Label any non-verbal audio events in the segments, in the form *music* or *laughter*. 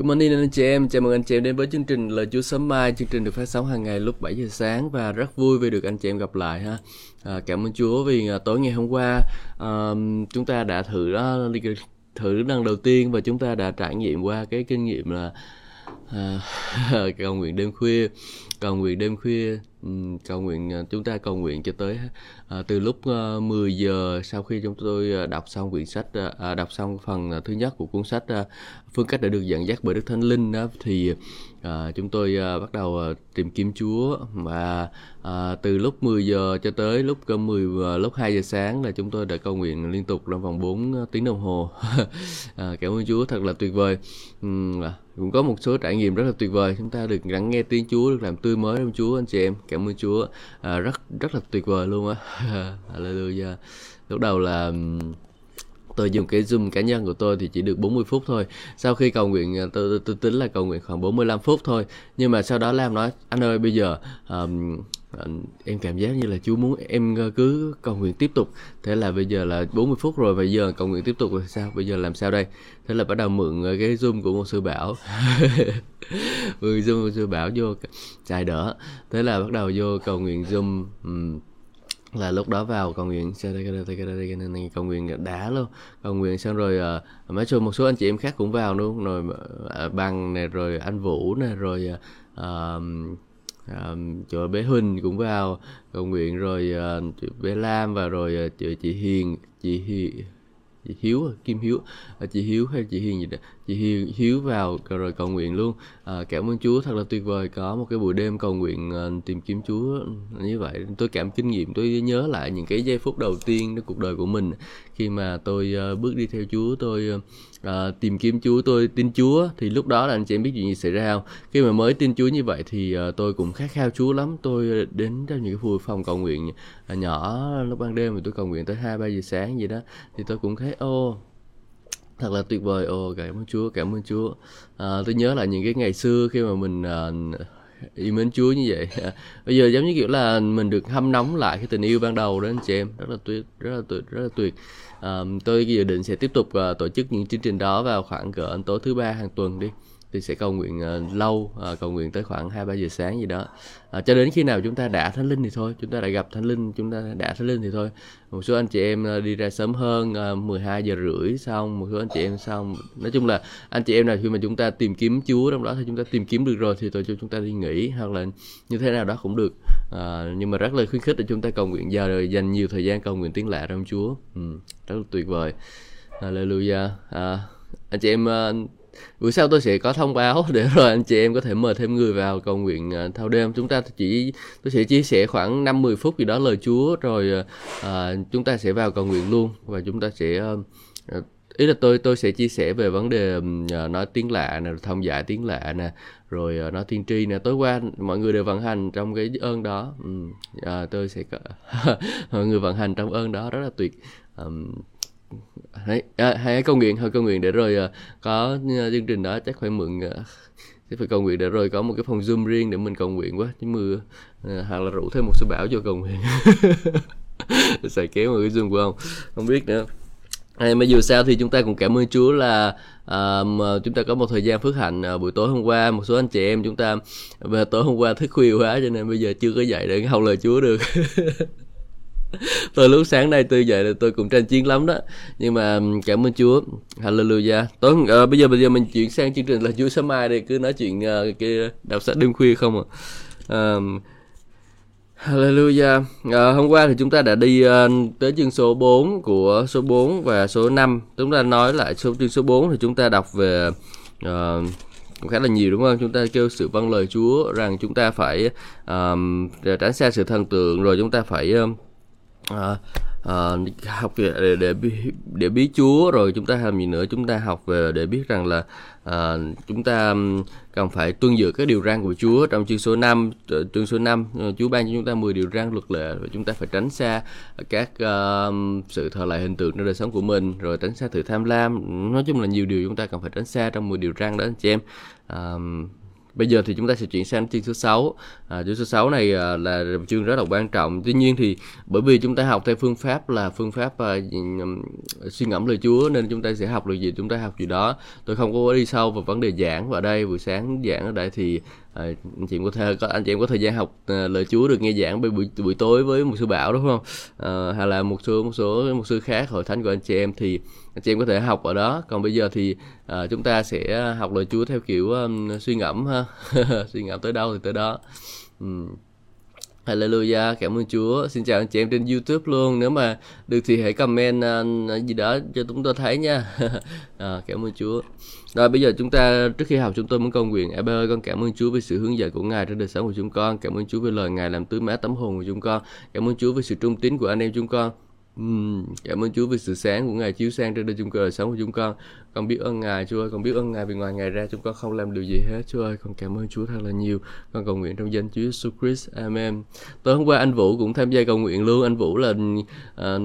Good morning anh chị em, chào mừng anh chị em đến với chương trình Lời Chúa Sớm Mai. Chương trình được phát sóng hàng ngày lúc 7 giờ sáng Và rất vui vì được anh chị em gặp lại ha. À, Cảm ơn Chúa vì à, tối ngày hôm qua à, Chúng ta đã thử đó, thử lần đầu tiên Và chúng ta đã trải nghiệm qua cái kinh nghiệm là à, *laughs* cầu nguyện đêm khuya cầu nguyện đêm khuya ừ, cầu nguyện à, chúng ta cầu nguyện cho tới à, từ lúc à, 10 giờ sau khi chúng tôi à, đọc xong quyển sách à, à đọc xong phần à, thứ nhất của cuốn sách à, phương cách đã được dẫn dắt bởi đức thánh linh đó thì à, chúng tôi à, bắt đầu à, tìm kiếm Chúa. Và à, từ lúc 10 giờ cho tới lúc 10 à, lúc 2 giờ sáng là chúng tôi đã cầu nguyện liên tục trong vòng 4 tiếng đồng hồ. *laughs* À, cảm ơn Chúa thật là tuyệt vời. Uhm, cũng có một số trải nghiệm rất là tuyệt vời. Chúng ta được lắng nghe tiếng Chúa được làm tươi mới trong Chúa anh chị em. Cảm ơn Chúa. À, rất rất là tuyệt vời luôn á. *laughs* Hallelujah. Lúc đầu là tôi dùng cái zoom cá nhân của tôi thì chỉ được 40 phút thôi. Sau khi cầu nguyện à, tôi, tôi, tôi tính là cầu nguyện khoảng 45 phút thôi. Nhưng mà sau đó Lam nói anh ơi bây giờ um, Ờ, em cảm giác như là Chúa muốn em ờ, cứ cầu nguyện tiếp tục. Thế là bây giờ là 40 phút rồi bây giờ cầu nguyện tiếp tục rồi sao? Bây giờ làm sao đây? Thế là bắt đầu mượn ờ, cái zoom của một sư bảo. *laughs* Mượn zoom của sư bảo vô xài đỡ. Thế là bắt đầu vô cầu nguyện zoom là lúc đó vào cầu nguyện. Cầu nguyện đá luôn. Cầu nguyện xong rồi uh, mấy số một số anh chị em khác cũng vào luôn. Rồi uh, bằng này rồi anh vũ này rồi uh, uh, chỗ bé Huỳnh cũng vào cầu nguyện rồi uh, bé Lam và rồi uh, chị, chị Hiền chị Hiền chị Hiếu à, Kim Hiếu. À, chị Hiếu hay chị Hiền gì đó chị Hiếu, Hiếu vào rồi cầu nguyện luôn. À, cảm ơn Chúa thật là tuyệt vời có một cái buổi đêm cầu nguyện uh, tìm kiếm Chúa như vậy. Tôi cảm kinh nghiệm tôi nhớ lại những cái giây phút đầu tiên trong cuộc đời của mình. Khi mà tôi uh, bước đi theo Chúa tôi uh, tìm kiếm Chúa tôi tin Chúa thì lúc đó là anh chị em biết chuyện gì xảy ra không? Khi mà mới tin Chúa như vậy thì uh, tôi cũng khát khao Chúa lắm. Tôi đến trong những cái vui phòng cầu nguyện uh, nhỏ lúc ban đêm thì tôi cầu nguyện tới hai ba giờ sáng gì đó thì tôi cũng thấy ô thật là tuyệt vời. Ồ cảm ơn Chúa cảm ơn Chúa. À, tôi nhớ lại những cái ngày xưa khi mà mình à, yêu mến Chúa như vậy. *laughs* Bây giờ giống như kiểu là mình được hâm nóng lại cái tình yêu ban đầu đó anh chị em. Rất là tuyệt rất là tuyệt rất là tuyệt. À, tôi dự định sẽ tiếp tục uh, tổ chức những chương trình đó vào khoảng cỡ tối thứ ba hàng tuần đi thì sẽ cầu nguyện uh, lâu uh, cầu nguyện tới khoảng hai ba giờ sáng gì đó. Uh, cho đến khi nào chúng ta đã thánh linh thì thôi chúng ta đã gặp thánh linh chúng ta đã thánh linh thì thôi. Một số anh chị em uh, đi ra sớm hơn uh, 12 giờ rưỡi xong một số anh chị em xong. Nói chung là anh chị em nào khi mà chúng ta tìm kiếm Chúa trong đó thì chúng ta tìm kiếm được rồi thì tôi cho chúng ta đi nghỉ hoặc là như thế nào đó cũng được. Uh, nhưng mà rất là khuyến khích để chúng ta cầu nguyện giờ rồi dành nhiều thời gian cầu nguyện tiếng lạ trong Chúa. Ừ, rất là tuyệt vời. Hallelujah. Uh, anh chị em uh, buổi sau tôi sẽ có thông báo *laughs* để rồi anh chị em có thể mời thêm người vào cầu nguyện à, thao thâu đêm. Chúng ta chỉ tôi sẽ chia sẻ khoảng 5 10 phút gì đó lời Chúa rồi uh, chúng ta sẽ vào cầu nguyện luôn. Và chúng ta sẽ uh, ý là tôi tôi sẽ chia sẻ về vấn đề uh, nói tiếng lạ nè thông giải tiếng lạ nè rồi uh, nói tiên tri nè. Tối qua mọi người đều vận hành trong cái ơn đó. Um, uh, tôi sẽ *laughs* mọi người vận hành trong ơn đó rất là tuyệt. Um, hãy à, hãy cầu nguyện thôi cầu nguyện để rồi uh, có uh, chương trình đó chắc phải mượn à, uh, sẽ phải cầu nguyện để rồi có một cái phòng zoom riêng để mình cầu nguyện quá. Chứ mưa uh, hoặc là rủ thêm một số bảo cho cầu nguyện. *laughs* Xài kéo một cái zoom của ông. Không biết nữa. Hay mà dù sao thì chúng ta cũng cảm ơn Chúa là à, chúng ta có một thời gian phước hạnh uh, buổi tối hôm qua. Một số anh chị em chúng ta về tối hôm qua thức khuya quá cho nên bây giờ chưa có dậy để học lời Chúa được. *laughs* *laughs* tôi lúc sáng nay tôi dậy là tôi cũng tranh chiến lắm đó. Nhưng mà cảm ơn Chúa. Hallelujah. Tối uh, bây giờ bây giờ mình chuyển sang chương trình là Chúa sớm mai đây cứ nói chuyện uh, cái đọc sách đêm khuya không à. Uh, Hallelujah. À, Hôm qua thì chúng ta đã đi uh, tới chương số 4 của số 4 và số 5 Chúng ta nói lại số chương số 4 thì chúng ta đọc về uh, cũng khá là nhiều đúng không? Chúng ta kêu sự vâng lời Chúa rằng chúng ta phải um, tránh xa sự thần tượng rồi chúng ta phải um, à, à, học để, để để biết Chúa rồi chúng ta làm gì nữa? Chúng ta học về để biết rằng là à, chúng ta cần phải tuân giữ các điều răn của Chúa trong chương số 5 chương số 5 Chúa ban cho chúng ta 10 điều răn luật lệ và chúng ta phải tránh xa các uh, sự thờ lại hình tượng trong đời sống của mình rồi tránh xa sự tham lam. Nói chung là nhiều điều chúng ta cần phải tránh xa trong 10 điều răn đó anh chị em. Uh, bây giờ thì chúng ta sẽ chuyển sang chương số 6 à, chương số 6 này à, là chương rất là quan trọng. Tuy nhiên thì bởi vì chúng ta học theo phương pháp là phương pháp à, suy ngẫm lời Chúa nên chúng ta sẽ học được gì chúng ta học gì đó. Tôi không có đi sâu vào vấn đề giảng và đây buổi sáng giảng ở đây thì à, anh chị em có thể có anh chị em có thời gian học à, lời Chúa được nghe giảng buổi buổi tối với một sư bảo đúng không? À, hay là một số một số một sư khác hội thánh của anh chị em thì anh chị em có thể học ở đó. Còn bây giờ thì à, chúng ta sẽ học lời Chúa theo kiểu um, suy ngẫm ha. *laughs* Suy ngẫm tới đâu thì tới đó. Um. Hallelujah, cảm ơn Chúa. Xin chào anh chị em trên YouTube luôn. Nếu mà được thì hãy comment uh, gì đó cho chúng tôi thấy nha. *laughs* à, cảm ơn Chúa. Rồi bây giờ chúng ta trước khi học chúng tôi muốn cầu nguyện. Ebe ơi, con cảm ơn Chúa vì sự hướng dẫn của Ngài trong đời sống của chúng con. Cảm ơn Chúa vì lời Ngài làm tưới mát tấm hồn của chúng con. Cảm ơn Chúa vì sự trung tín của anh em chúng con. Uhm, cảm ơn Chúa vì sự sáng của Ngài chiếu sang trên đời chúng đời sống của chúng con. Con biết ơn Ngài Chúa ơi, con biết ơn Ngài vì ngoài Ngài ra chúng con không làm điều gì hết Chúa ơi. Con cảm ơn Chúa thật là nhiều. Con cầu nguyện trong danh Chúa Jesus Christ. Amen. Tối hôm qua anh Vũ cũng tham gia cầu nguyện luôn. Anh Vũ là uh,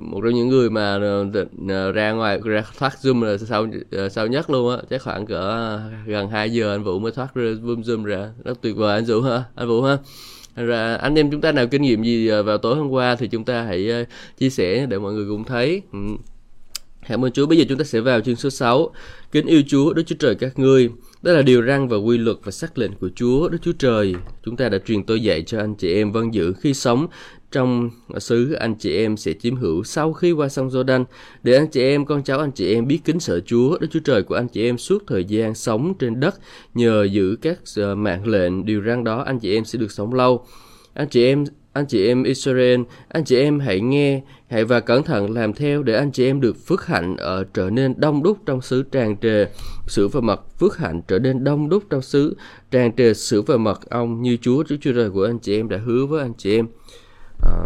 một trong những người mà uh, ra ngoài ra thoát Zoom là sau uh, sau nhất luôn á. Chắc khoảng cỡ gần 2 giờ anh Vũ mới thoát Zoom Zoom ra. Rất tuyệt vời anh Vũ ha. Anh Vũ ha rồi anh em chúng ta nào kinh nghiệm gì ờ, vào tối hôm qua thì chúng ta hãy ờ, chia sẻ để mọi người cùng thấy ừ. Cảm ơn Chúa. Bây giờ chúng ta sẽ vào chương số 6. Kính yêu Chúa, Đức Chúa Trời các ngươi. Đó là điều răn và quy luật và sắc lệnh của Chúa, Đức Chúa Trời. Chúng ta đã truyền tôi dạy cho anh chị em vâng giữ khi sống trong xứ anh chị em sẽ chiếm hữu sau khi qua sông Jordan để anh chị em con cháu anh chị em biết kính sợ Chúa Đức Chúa Trời của anh chị em suốt thời gian sống trên đất nhờ giữ các mạng lệnh điều răn đó anh chị em sẽ được sống lâu anh chị em anh chị em Israel, anh chị em hãy nghe, hãy và cẩn thận làm theo để anh chị em được phước hạnh ở trở nên đông đúc trong xứ tràn trề sự và mật phước hạnh trở nên đông đúc trong xứ tràn trề sự và mật ong như Chúa Đức Chúa Trời của anh chị em đã hứa với anh chị em. À,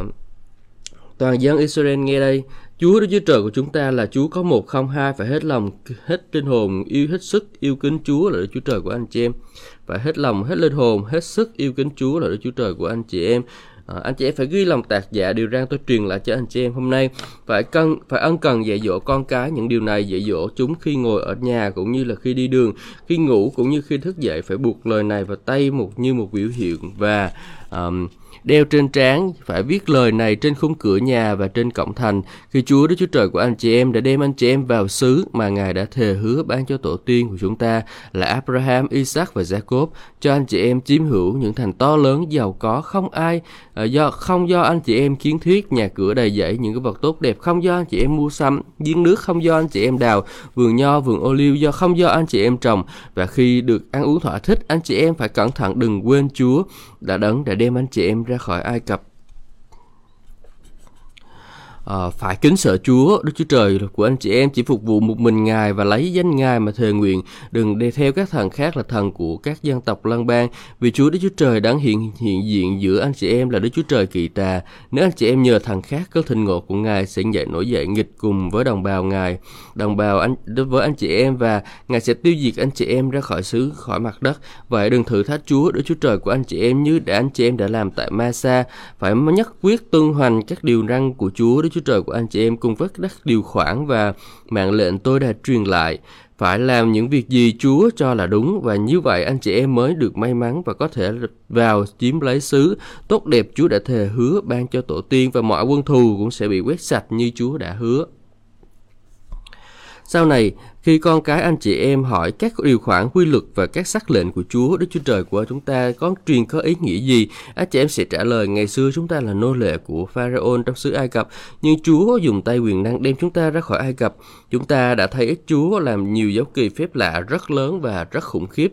toàn dân Israel nghe đây, Chúa Đức Chúa Trời của chúng ta là Chúa có một không hai phải hết lòng, hết linh hồn, yêu hết sức, yêu kính Chúa là Đức Chúa Trời của anh chị em. Phải hết lòng, hết linh hồn, hết sức yêu kính Chúa là Đức Chúa Trời của anh chị em. À, anh chị em phải ghi lòng tạc dạ điều răn tôi truyền lại cho anh chị em hôm nay phải cân phải ân cần dạy dỗ con cái những điều này dạy dỗ chúng khi ngồi ở nhà cũng như là khi đi đường khi ngủ cũng như khi thức dậy phải buộc lời này vào tay một như một biểu hiện và um, đeo trên trán phải viết lời này trên khung cửa nhà và trên cổng thành khi Chúa Đức Chúa Trời của anh chị em đã đem anh chị em vào xứ mà Ngài đã thề hứa ban cho tổ tiên của chúng ta là Abraham, Isaac và Jacob cho anh chị em chiếm hữu những thành to lớn giàu có không ai à, do không do anh chị em kiến thiết nhà cửa đầy dẫy những cái vật tốt đẹp không do anh chị em mua sắm giếng nước không do anh chị em đào vườn nho vườn ô liu do không do anh chị em trồng và khi được ăn uống thỏa thích anh chị em phải cẩn thận đừng quên Chúa đã đấng đã đem anh chị em ra khỏi Ai Cập à, phải kính sợ Chúa Đức Chúa Trời của anh chị em chỉ phục vụ một mình Ngài và lấy danh Ngài mà thề nguyện. Đừng đi theo các thần khác là thần của các dân tộc lân bang vì Chúa Đức Chúa Trời đang hiện hiện diện giữa anh chị em là Đức Chúa Trời kỳ tà. Nếu anh chị em nhờ thần khác có thịnh ngộ của Ngài sẽ dậy nổi dậy nghịch cùng với đồng bào Ngài. Đồng bào anh đối với anh chị em và Ngài sẽ tiêu diệt anh chị em ra khỏi xứ khỏi mặt đất. Vậy đừng thử thách Chúa Đức Chúa Trời của anh chị em như đã anh chị em đã làm tại Masa. Phải nhất quyết tuân hoành các điều răn của Chúa Đức Chúa Trời của anh chị em cùng với các điều khoản và mạng lệnh tôi đã truyền lại phải làm những việc gì Chúa cho là đúng và như vậy anh chị em mới được may mắn và có thể vào chiếm lấy xứ tốt đẹp Chúa đã thề hứa ban cho tổ tiên và mọi quân thù cũng sẽ bị quét sạch như Chúa đã hứa. Sau này, khi con cái anh chị em hỏi các điều khoản quy luật và các sắc lệnh của Chúa Đức Chúa Trời của chúng ta có truyền có ý nghĩa gì, anh chị em sẽ trả lời ngày xưa chúng ta là nô lệ của Pharaoh trong xứ Ai Cập, nhưng Chúa dùng tay quyền năng đem chúng ta ra khỏi Ai Cập. Chúng ta đã thấy Chúa làm nhiều dấu kỳ phép lạ rất lớn và rất khủng khiếp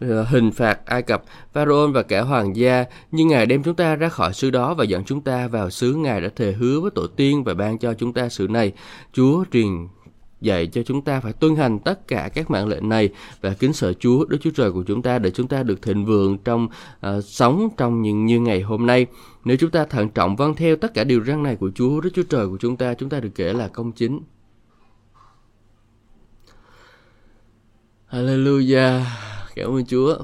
ờ, hình phạt Ai Cập, Pharaoh và cả hoàng gia, nhưng Ngài đem chúng ta ra khỏi xứ đó và dẫn chúng ta vào xứ Ngài đã thề hứa với tổ tiên và ban cho chúng ta sự này. Chúa truyền dạy cho chúng ta phải tuân hành tất cả các mạng lệnh này và kính sợ Chúa Đức Chúa Trời của chúng ta để chúng ta được thịnh vượng trong uh, sống trong những như ngày hôm nay. Nếu chúng ta thận trọng vâng theo tất cả điều răn này của Chúa Đức Chúa Trời của chúng ta, chúng ta được kể là công chính. Hallelujah. Cảm ơn Chúa.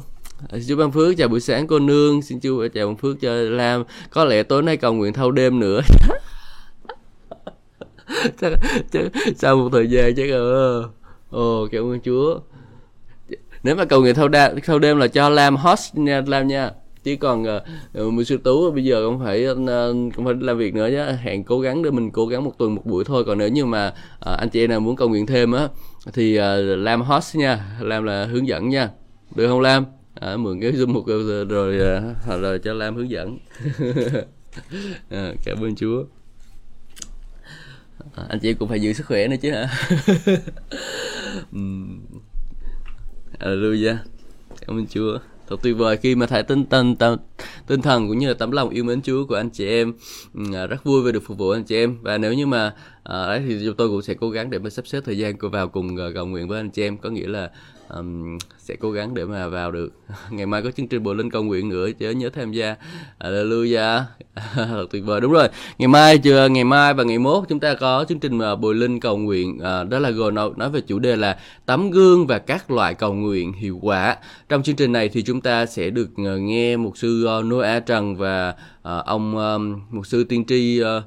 Ờ, xin Chúa ban phước chào buổi sáng cô nương, xin Chúa chào ban phước cho Lam. Có lẽ tối nay cầu nguyện thâu đêm nữa. *laughs* *laughs* chắc, chắc sau một thời gian chắc ờ ồ cảm ơn chúa. Nếu mà cầu nguyện thâu đêm thâu đêm là cho làm host nha làm nha. Chứ còn uh, mình sư tú bây giờ cũng phải uh, cũng phải làm việc nữa nhé hẹn cố gắng để mình cố gắng một tuần một buổi thôi. Còn nếu như mà uh, anh chị em nào muốn cầu nguyện thêm á thì uh, làm host nha. Làm là hướng dẫn nha. Được không lam? À, mượn cái zoom một rồi rồi, rồi cho lam hướng dẫn. À, *laughs* cảm ơn chúa à, anh chị cũng phải giữ sức khỏe nữa chứ hả? *laughs* Hallelujah. Cảm ơn chúa. Thật tuyệt vời khi mà thấy tinh thần tâm, tinh thần cũng như là tấm lòng yêu mến Chúa của anh chị em. À, rất vui về được phục vụ anh chị em. Và nếu như mà à, đấy thì chúng tôi cũng sẽ cố gắng để mà sắp xếp thời gian vào cùng uh, cầu nguyện với anh chị em. Có nghĩa là um, sẽ cố gắng để mà vào được. *laughs* Ngày mai có chương trình bộ linh cầu nguyện nữa chớ nhớ tham gia. Hallelujah. *laughs* Tuyệt vời. Đúng rồi ngày mai chưa ngày mai và ngày mốt chúng ta có chương trình mà bồi linh cầu nguyện uh, đó là gồm nói, nói về chủ đề là tấm gương và các loại cầu nguyện hiệu quả. Trong chương trình này thì chúng ta sẽ được uh, nghe mục sư uh, Noah Trần và uh, ông um, mục sư tiên tri uh,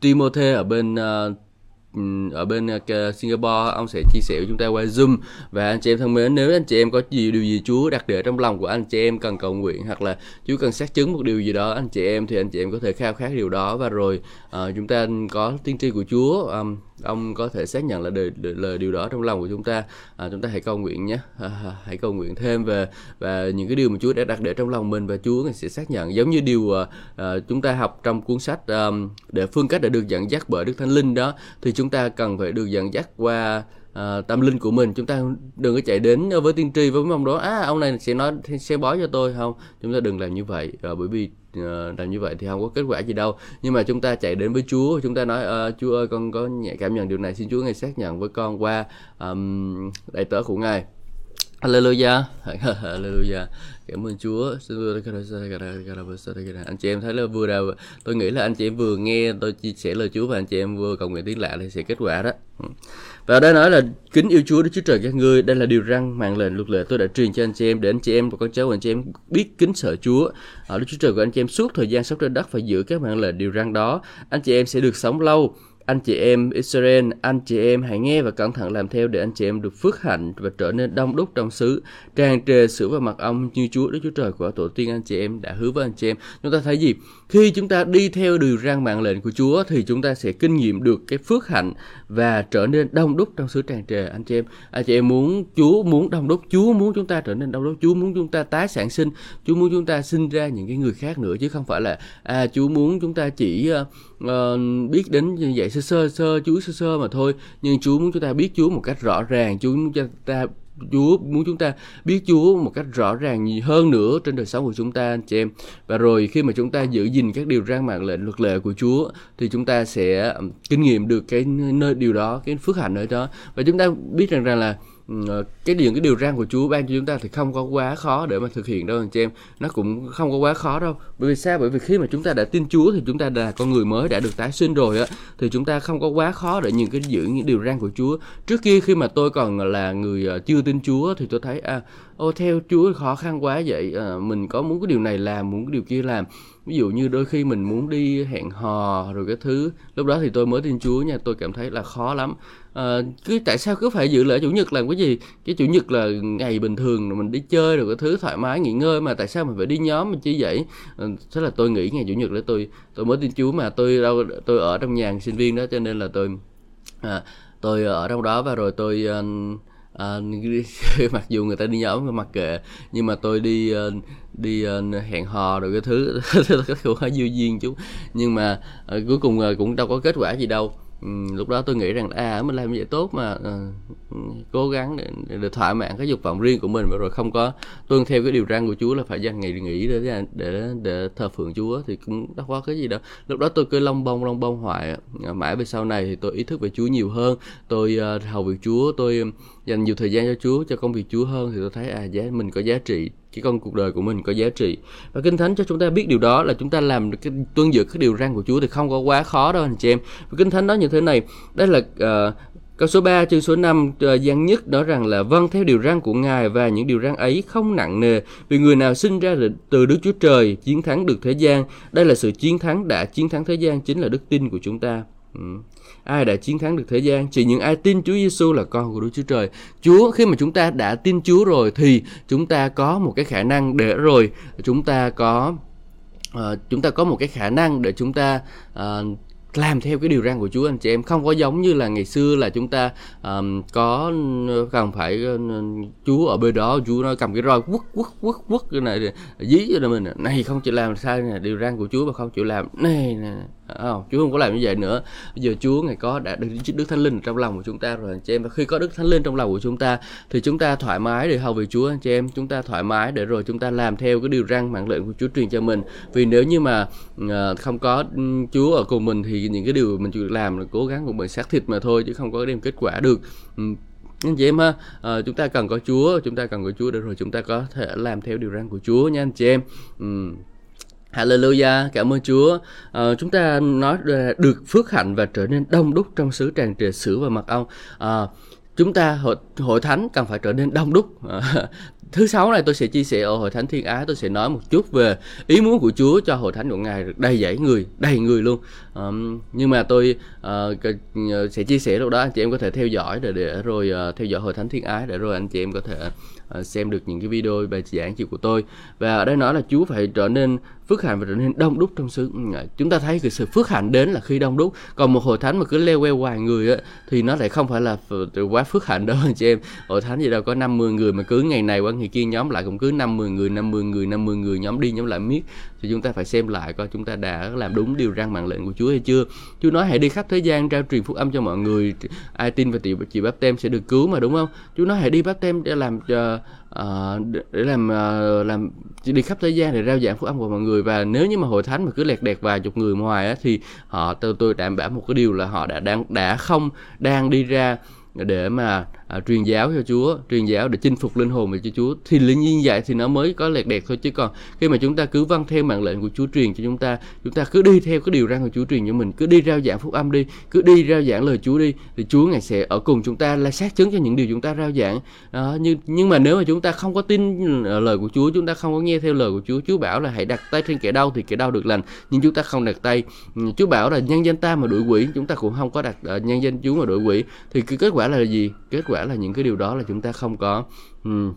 Timothée ở bên uh, Ừ, ở bên ờ, Singapore ông sẽ chia sẻ với chúng ta qua Zoom. Và anh chị em thân mến nếu anh chị em có gì điều gì Chúa đặt để trong lòng của anh chị em cần cầu nguyện hoặc là Chúa cần xác chứng một điều gì đó anh chị em thì anh chị em có thể khao khát điều đó. Và rồi uh, chúng ta có tiên tri của Chúa um, ông có thể xác nhận là lời, điều đó trong lòng của chúng ta. À, chúng ta hãy cầu nguyện nhé. À, hãy cầu nguyện thêm về và những cái điều mà Chúa đã đặt để trong lòng mình và Chúa sẽ xác nhận. Giống như điều à, à chúng ta học trong cuốn sách à, để phương cách để được dẫn dắt bởi Đức Thánh Linh đó thì chúng ta cần phải được dẫn dắt qua uh, tâm linh của mình. Chúng ta đừng có chạy đến với tiên tri với mong đó à ông này sẽ nói sẽ bói cho tôi không? Chúng ta đừng làm như vậy. Uh, bởi vì uh, làm như vậy thì không có kết quả gì đâu. Nhưng mà chúng ta chạy đến với Chúa chúng ta nói uh, Chúa ơi con có nhẹ cảm nhận điều này. Xin Chúa ngài xác nhận với con qua um, đại tớ của ngài. Hallelujah. *laughs* Hallelujah. Cảm ơn Chúa. Anh chị em thấy là vừa đầu Tôi nghĩ là anh chị em vừa nghe, tôi chia sẻ lời Chúa Và anh chị em vừa cầu nguyện tiếng lạ thì sẽ kết quả đó. Ừ. Và đây nói là Kính yêu Chúa, Đức Chúa Trời các ngươi, Đây là điều răng mạng lệnh, luật lệ tôi đã truyền cho anh chị em Để anh chị em và con cháu của anh chị em biết kính sợ Chúa. Ở Đức Chúa Trời của anh chị em suốt thời gian sống trên đất Phải giữ các mạng lệnh điều răng đó. Anh chị em sẽ được sống lâu anh chị em Israel, anh chị em hãy nghe và cẩn thận làm theo để anh chị em được phước hạnh và trở nên đông đúc trong xứ, tràn trề sữa và mật ong như Chúa Đức Chúa Trời của tổ tiên anh chị em đã hứa với anh chị em. Chúng ta thấy gì? Khi chúng ta đi theo đường răn mạng lệnh của Chúa thì chúng ta sẽ kinh nghiệm được cái phước hạnh và trở nên đông đúc trong xứ tràn trề anh chị em. Anh chị em muốn Chúa muốn đông đúc, Chúa muốn chúng ta trở nên đông đúc, Chúa muốn chúng ta tái sản sinh, Chúa muốn chúng ta sinh ra những cái người khác nữa chứ không phải là à Chúa muốn chúng ta chỉ uh, uh, biết đến như vậy sơ sơ sơ Chúa sơ sơ mà thôi. Nhưng Chúa muốn chúng ta biết Chúa một cách rõ ràng. Chúa muốn chúng ta Chúa muốn chúng ta biết Chúa một cách rõ ràng nhiều hơn nữa trên đời sống của chúng ta anh chị em. Và rồi khi mà chúng ta giữ gìn các điều răn mạng lệnh luật lệ của Chúa thì chúng ta sẽ kinh nghiệm được cái nơi điều đó cái phước hạnh ở đó. Và chúng ta biết rằng rằng là Ờ, cái điều cái điều răn của Chúa ban cho chúng ta thì không có quá khó để mà thực hiện đâu anh chị em nó cũng không có quá khó đâu. Bởi vì sao? Bởi vì khi mà chúng ta đã tin Chúa thì chúng ta là con người mới đã được tái sinh rồi á thì chúng ta không có quá khó để những cái giữ những điều răn của Chúa. Trước kia khi mà tôi còn là người ờ, chưa tin Chúa thì tôi thấy à ô theo Chúa khó khăn quá vậy. À, mình có muốn cái điều này làm muốn cái điều kia làm. Ví dụ như đôi khi mình muốn đi hẹn hò rồi cái thứ lúc đó thì tôi mới tin Chúa nha tôi cảm thấy là khó lắm à, cứ tại sao cứ phải giữ lễ chủ nhật? Làm cái gì? Cái chủ nhật là ngày bình thường rồi mình đi chơi rồi cái thứ thoải mái nghỉ ngơi mà. Tại sao mình phải đi nhóm mình chi vậy? À, thế là tôi nghĩ ngày chủ nhật để tôi tôi mới tin Chúa mà. Tôi đâu tôi ở trong nhà sinh viên đó cho nên là tôi à, tôi ở trong đó và rồi tôi uh, *laughs* à, mặc dù người ta đi nhóm mặc kệ. Nhưng mà tôi đi đi hẹn hò rồi cái thứ cũng hơi dư duyên chú nhưng mà à, cuối cùng à, cũng đâu có kết quả gì đâu um, lúc đó tôi nghĩ rằng à mình làm như vậy tốt mà uh, cố gắng để, để thỏa mãn cái dục vọng riêng của mình. Và rồi không có tuân theo cái điều răn của Chúa là phải dành ngày nghỉ để để để thờ phượng Chúa thì cũng đâu có cái gì đâu. Lúc đó tôi cứ long bông long bông hoài mãi về sau này thì tôi ý thức về Chúa nhiều hơn. Tôi uh, hầu việc Chúa tôi dành nhiều thời gian cho Chúa cho công việc Chúa hơn. Thì tôi thấy à giá mình có giá trị cái con cuộc đời của mình có giá trị và kinh thánh cho chúng ta biết điều đó là chúng ta làm được cái tuân giữ các điều răn của Chúa thì không có quá khó đâu anh chị em và kinh thánh nói như thế này đây là uh, Câu số 3 chương số 5 uh, ờ, gian nhất đó rằng là vâng theo điều răn của Ngài và những điều răn ấy không nặng nề vì người nào sinh ra từ Đức Chúa Trời chiến thắng được thế gian. Đây là sự chiến thắng đã chiến thắng thế gian chính là đức tin của chúng ta. Ừ. Ai đã chiến thắng được thế gian? Chỉ những ai tin Chúa Giêsu là con của Đức Chúa Trời. Chúa khi mà chúng ta đã tin Chúa rồi thì chúng ta có một cái khả năng để rồi chúng ta có uh, chúng ta có một cái khả năng để chúng ta uh, làm theo cái điều răn của Chúa anh chị em không có giống như là ngày xưa là chúng ta um, có ờ, cần phải uh, Chúa ở bên đó Chúa nó cầm cái roi quất quất quất quất cái này dí cho mình này không chịu làm sai này điều răn của Chúa mà không chịu làm này, này Ờ, không Chúa không có làm như vậy nữa. Bây giờ Chúa ngày có đã được Đức Thánh Linh trong lòng của chúng ta rồi anh chị em. Và khi có Đức Thánh Linh trong lòng của chúng ta thì chúng ta thoải mái để hầu về Chúa anh chị em. Chúng ta thoải mái để rồi chúng ta làm theo cái điều răn mạng lệnh của Chúa truyền cho mình. Vì nếu như mà ờ, không có Chúa ở cùng mình thì những cái điều mình chịu làm là cố gắng của mình xác thịt mà thôi chứ không có đem kết quả được. Anh chị em ha à, chúng ta cần có Chúa chúng ta cần có Chúa để rồi chúng ta có thể làm theo điều răn của Chúa nha anh chị em. Ừ. Hallelujah, cảm ơn Chúa. À, chúng ta nói được phước hạnh và trở nên đông đúc trong xứ tràn trề sữa và mật ong. À, chúng ta hội, hội thánh cần phải trở nên đông đúc. À, *laughs* thứ sáu này tôi sẽ chia sẻ ở hội thánh thiên ái tôi sẽ nói một chút về ý muốn của chúa cho hội thánh của ngài đầy dãy người đầy người luôn um, nhưng mà tôi uh, sẽ chia sẻ lúc đó anh chị em có thể theo dõi để để rồi uh, theo dõi hội thánh thiên ái để rồi anh chị em có thể uh, Ờ, xem được những cái video bài giảng chiều của tôi. Và ở đây nói là chúa phải trở nên phước hạnh và trở nên đông đúc trong xứ ừ, chúng ta thấy cái sự phước hạnh đến là khi đông đúc. Còn một hội thánh mà cứ leo queo hoài người á, thì nó lại không phải là quá phước hạnh đâu anh *laughs* chị em. Hội thánh gì đâu có 50 người mà cứ ngày này qua ngày kia nhóm lại cũng cứ 50 người 50 người 50 người nhóm đi nhóm lại miết thì chúng ta phải xem lại coi chúng ta đã làm đúng điều răn mạng lệnh của Chúa hay chưa. Chúa nói hãy đi khắp thế gian trao truyền phúc âm cho mọi người. Ai tin và chịu chịu báp tem sẽ được cứu mà đúng không? Chúa nói hãy đi báp tem để làm ờ, ờ, cho uh, để làm uh, làm đi khắp thế gian để rao giảng phúc âm của mọi người. Và nếu như mà hội thánh mà cứ lẹt đẹt vài chục người ngoài á, thì họ tôi tôi đảm bảo một cái điều là họ đã đang đã không đang đi ra để mà à, truyền giáo cho Chúa, truyền giáo để chinh phục linh hồn về cho Chúa thì lý nhiên vậy thì nó mới có lẹt đẹp thôi chứ còn khi mà chúng ta cứ vâng theo mạng lệnh của Chúa truyền cho chúng ta, chúng ta cứ đi theo cái điều răn của Chúa truyền cho mình, cứ đi rao giảng phúc âm đi, cứ đi rao giảng lời Chúa đi thì Chúa ngài sẽ ở cùng chúng ta là xác chứng cho những điều chúng ta rao giảng. À, nhưng nhưng mà nếu mà chúng ta không có tin ờ, lời của Chúa, chúng ta không có nghe theo lời của Chúa, Chúa bảo là hãy đặt tay trên kẻ đau thì kẻ đau được lành, nhưng chúng ta không đặt tay. Ừ, Chúa bảo là nhân danh ta mà đuổi quỷ, chúng ta cũng không có đặt uh, nhân danh Chúa mà đuổi quỷ thì cái kết quả là gì? Kết quả là những cái điều đó là chúng ta không có um,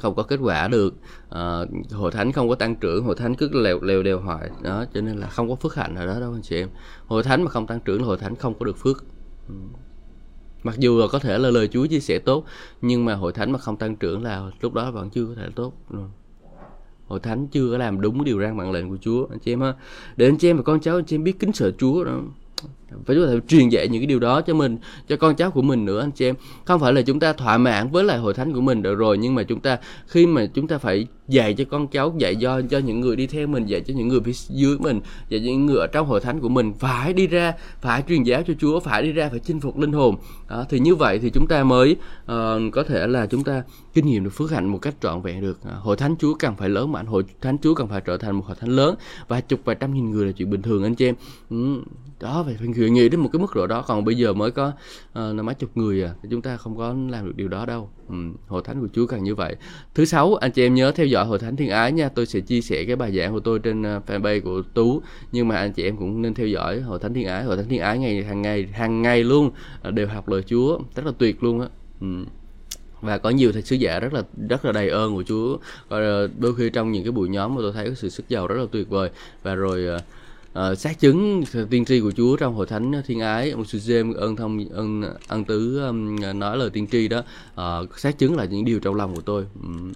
không có kết quả được. À, hội thánh không có tăng trưởng hội thánh cứ lèo lèo đều hoài. Đó cho nên là không có phước hạnh ở đó đâu anh chị em. Hội thánh mà không tăng trưởng là hội thánh không có được phước. Mặc dù là có thể là lời Chúa chia sẻ tốt nhưng mà hội thánh mà không tăng trưởng là lúc đó vẫn chưa có thể tốt. Hội thánh chưa có làm đúng điều răn mạng lệnh của Chúa. Anh chị em ha. Để anh chị em và con cháu anh chị em biết kính sợ Chúa đó phải có thể truyền dạy những cái điều đó cho mình cho con cháu của mình nữa anh chị em. Không phải là chúng ta thỏa mãn với lại hội thánh của mình được rồi nhưng mà chúng ta khi mà chúng ta phải dạy cho con cháu dạy cho cho những người đi theo mình dạy cho những người phía dưới mình dạy cho những người ở trong hội thánh của mình phải đi ra phải truyền giáo cho Chúa phải đi ra phải chinh phục linh hồn. Đó, thì như vậy thì chúng ta mới uh, có thể là chúng ta kinh nghiệm được phước hạnh một cách trọn vẹn được. Uh, hội thánh Chúa cần phải lớn mạnh hội thánh Chúa cần phải trở thành một hội thánh lớn và chục vài trăm nghìn người là chuyện bình thường anh chị em. Ừ, đó phải phải nghĩ đến một cái mức độ đó. Còn bây giờ mới có uh, mấy chục người à chúng ta không có làm được điều đó đâu. Ừ, hội thánh của Chúa cần như vậy. Thứ sáu anh chị em nhớ theo dõi hội thánh thiên ái nha. Tôi sẽ chia sẻ cái bài giảng của tôi trên ờ, fanpage của Tú. Nhưng mà anh chị em cũng nên theo dõi hội thánh thiên ái. Hội thánh thiên ái ngày hàng ngày hàng ngày luôn ờ, đều học lời Chúa. Rất là tuyệt luôn á. Ừ. Và có nhiều thầy sứ giả rất là rất là đầy ơn của Chúa. Và đôi khi trong những cái buổi nhóm mà tôi thấy có sự sức giàu rất là tuyệt vời. Và rồi uh, xác chứng tiên tri của Chúa trong hội thánh thiên ái ông sư James ơn thông ơn ân tứ um, nói lời tiên tri đó. Uh, xác chứng là những điều trong lòng của tôi. Um,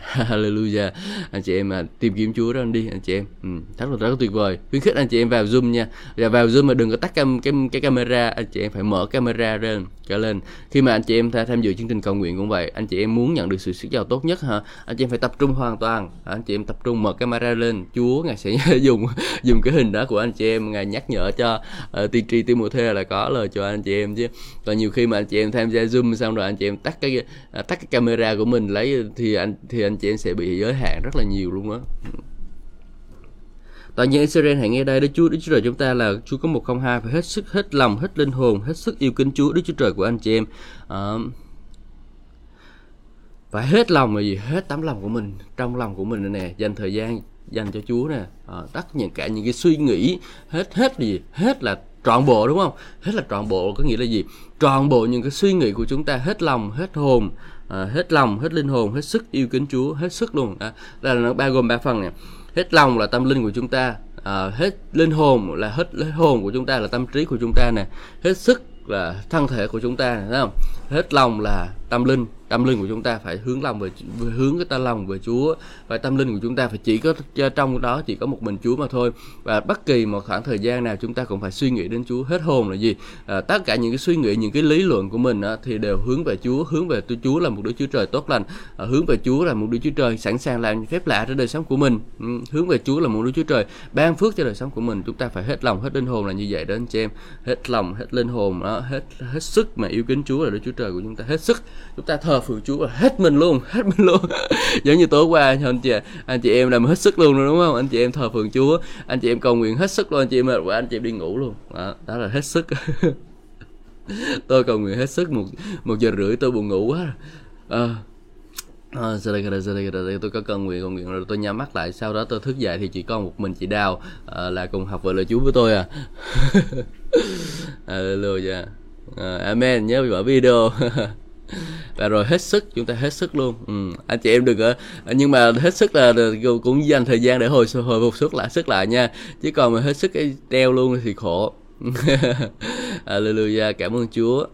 Hallelujah anh chị em mà tìm kiếm Chúa đó anh đi anh chị em ừ, rất là rất là tuyệt vời khuyến khích anh chị em vào zoom nha và vào zoom mà đừng có tắt cam cái cái camera anh chị em phải mở camera lên trở lên khi mà anh chị em tham dự chương trình cầu nguyện cũng vậy anh chị em muốn nhận được sự sức giàu tốt nhất hả anh chị em phải tập trung hoàn toàn anh chị em tập trung mở camera lên Chúa ngài sẽ dùng dùng cái hình đó của anh chị em ngài nhắc nhở cho uh, tiên tri Timothy là có lời cho anh chị em chứ còn nhiều khi mà anh chị em tham gia zoom xong rồi anh chị em tắt cái uh, tắt cái camera của mình lấy thì anh thì anh chị em sẽ bị giới hạn rất là nhiều luôn á. Toàn nhân Israel hãy nghe đây Đức Chúa Đức Chúa Trời chúng ta là Chúa có một không hai phải hết sức hết lòng hết linh hồn hết sức yêu kính Chúa Đức Chúa Trời của anh chị em. À, phải hết lòng là gì? Hết tấm lòng của mình trong lòng của mình nè. Dành thời gian dành cho Chúa nè. À, tất những cả những cái suy nghĩ hết hết gì? Hết là trọn bộ đúng không? Hết là trọn bộ có nghĩa là gì? Trọn bộ những cái suy nghĩ của chúng ta hết lòng hết hồn à, hết lòng hết linh hồn hết sức yêu kính chúa hết sức luôn. Đó là nó bao gồm ba phần này hết lòng là tâm linh của chúng ta à, hết linh hồn là hết linh hồn của chúng ta là tâm trí của chúng ta nè. Hết sức là thân thể của chúng ta thấy không? Hết lòng là tâm linh tâm linh của chúng ta phải hướng lòng về hướng cái tâm lòng về Chúa và tâm linh của chúng ta phải chỉ có trong đó chỉ có một mình Chúa mà thôi. Và bất kỳ một khoảng thời gian nào chúng ta cũng phải suy nghĩ đến Chúa hết hồn là gì. À, tất cả những cái suy nghĩ những cái lý luận của mình á, thì đều hướng về Chúa hướng về Chúa là một đứa Chúa trời tốt lành. À, hướng về Chúa là một đứa Chúa trời sẵn sàng làm phép lạ trên đời sống của mình. Ừ, hướng về Chúa là một đứa Chúa trời ban phước cho đời sống của mình. Chúng ta phải hết lòng hết linh hồn là như vậy đó anh chị em. Hết lòng hết linh hồn đó, hết hết sức mà yêu kính Chúa là đứa Chúa trời của chúng ta hết sức. Chúng ta thờ phượng Chúa hết mình luôn hết mình luôn. *laughs* Giống như tối qua anh chị anh chị em làm hết sức luôn đúng không? Anh chị em thờ phượng Chúa anh chị em cầu nguyện hết sức luôn anh chị em mệt quá anh chị em đi ngủ luôn. Đó, đó là hết sức. *laughs* Tôi cầu nguyện hết sức một một giờ rưỡi tôi buồn ngủ quá. À, À, tôi có cần nguyện cầu nguyện rồi tôi nhắm mắt lại sau đó tôi thức dậy thì chỉ còn một mình chị đào à, là cùng học với lời chú với tôi à. *laughs* Hallelujah. À, Amen nhớ bỏ video và rồi hết sức chúng ta hết sức luôn. Ừ. anh chị em đừng ở nhưng mà hết sức là cũng dành thời gian để hồi hồi phục sức lại sức lại nha. Chứ còn mà hết sức cái treo luôn thì khổ. *laughs* Alleluia cảm ơn Chúa.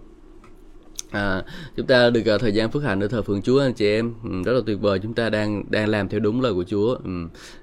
À, chúng ta được uh, thời gian phước hạnh để thờ phượng Chúa anh chị em. Ừ, rất là tuyệt vời chúng ta đang đang làm theo đúng lời của Chúa. Ừ,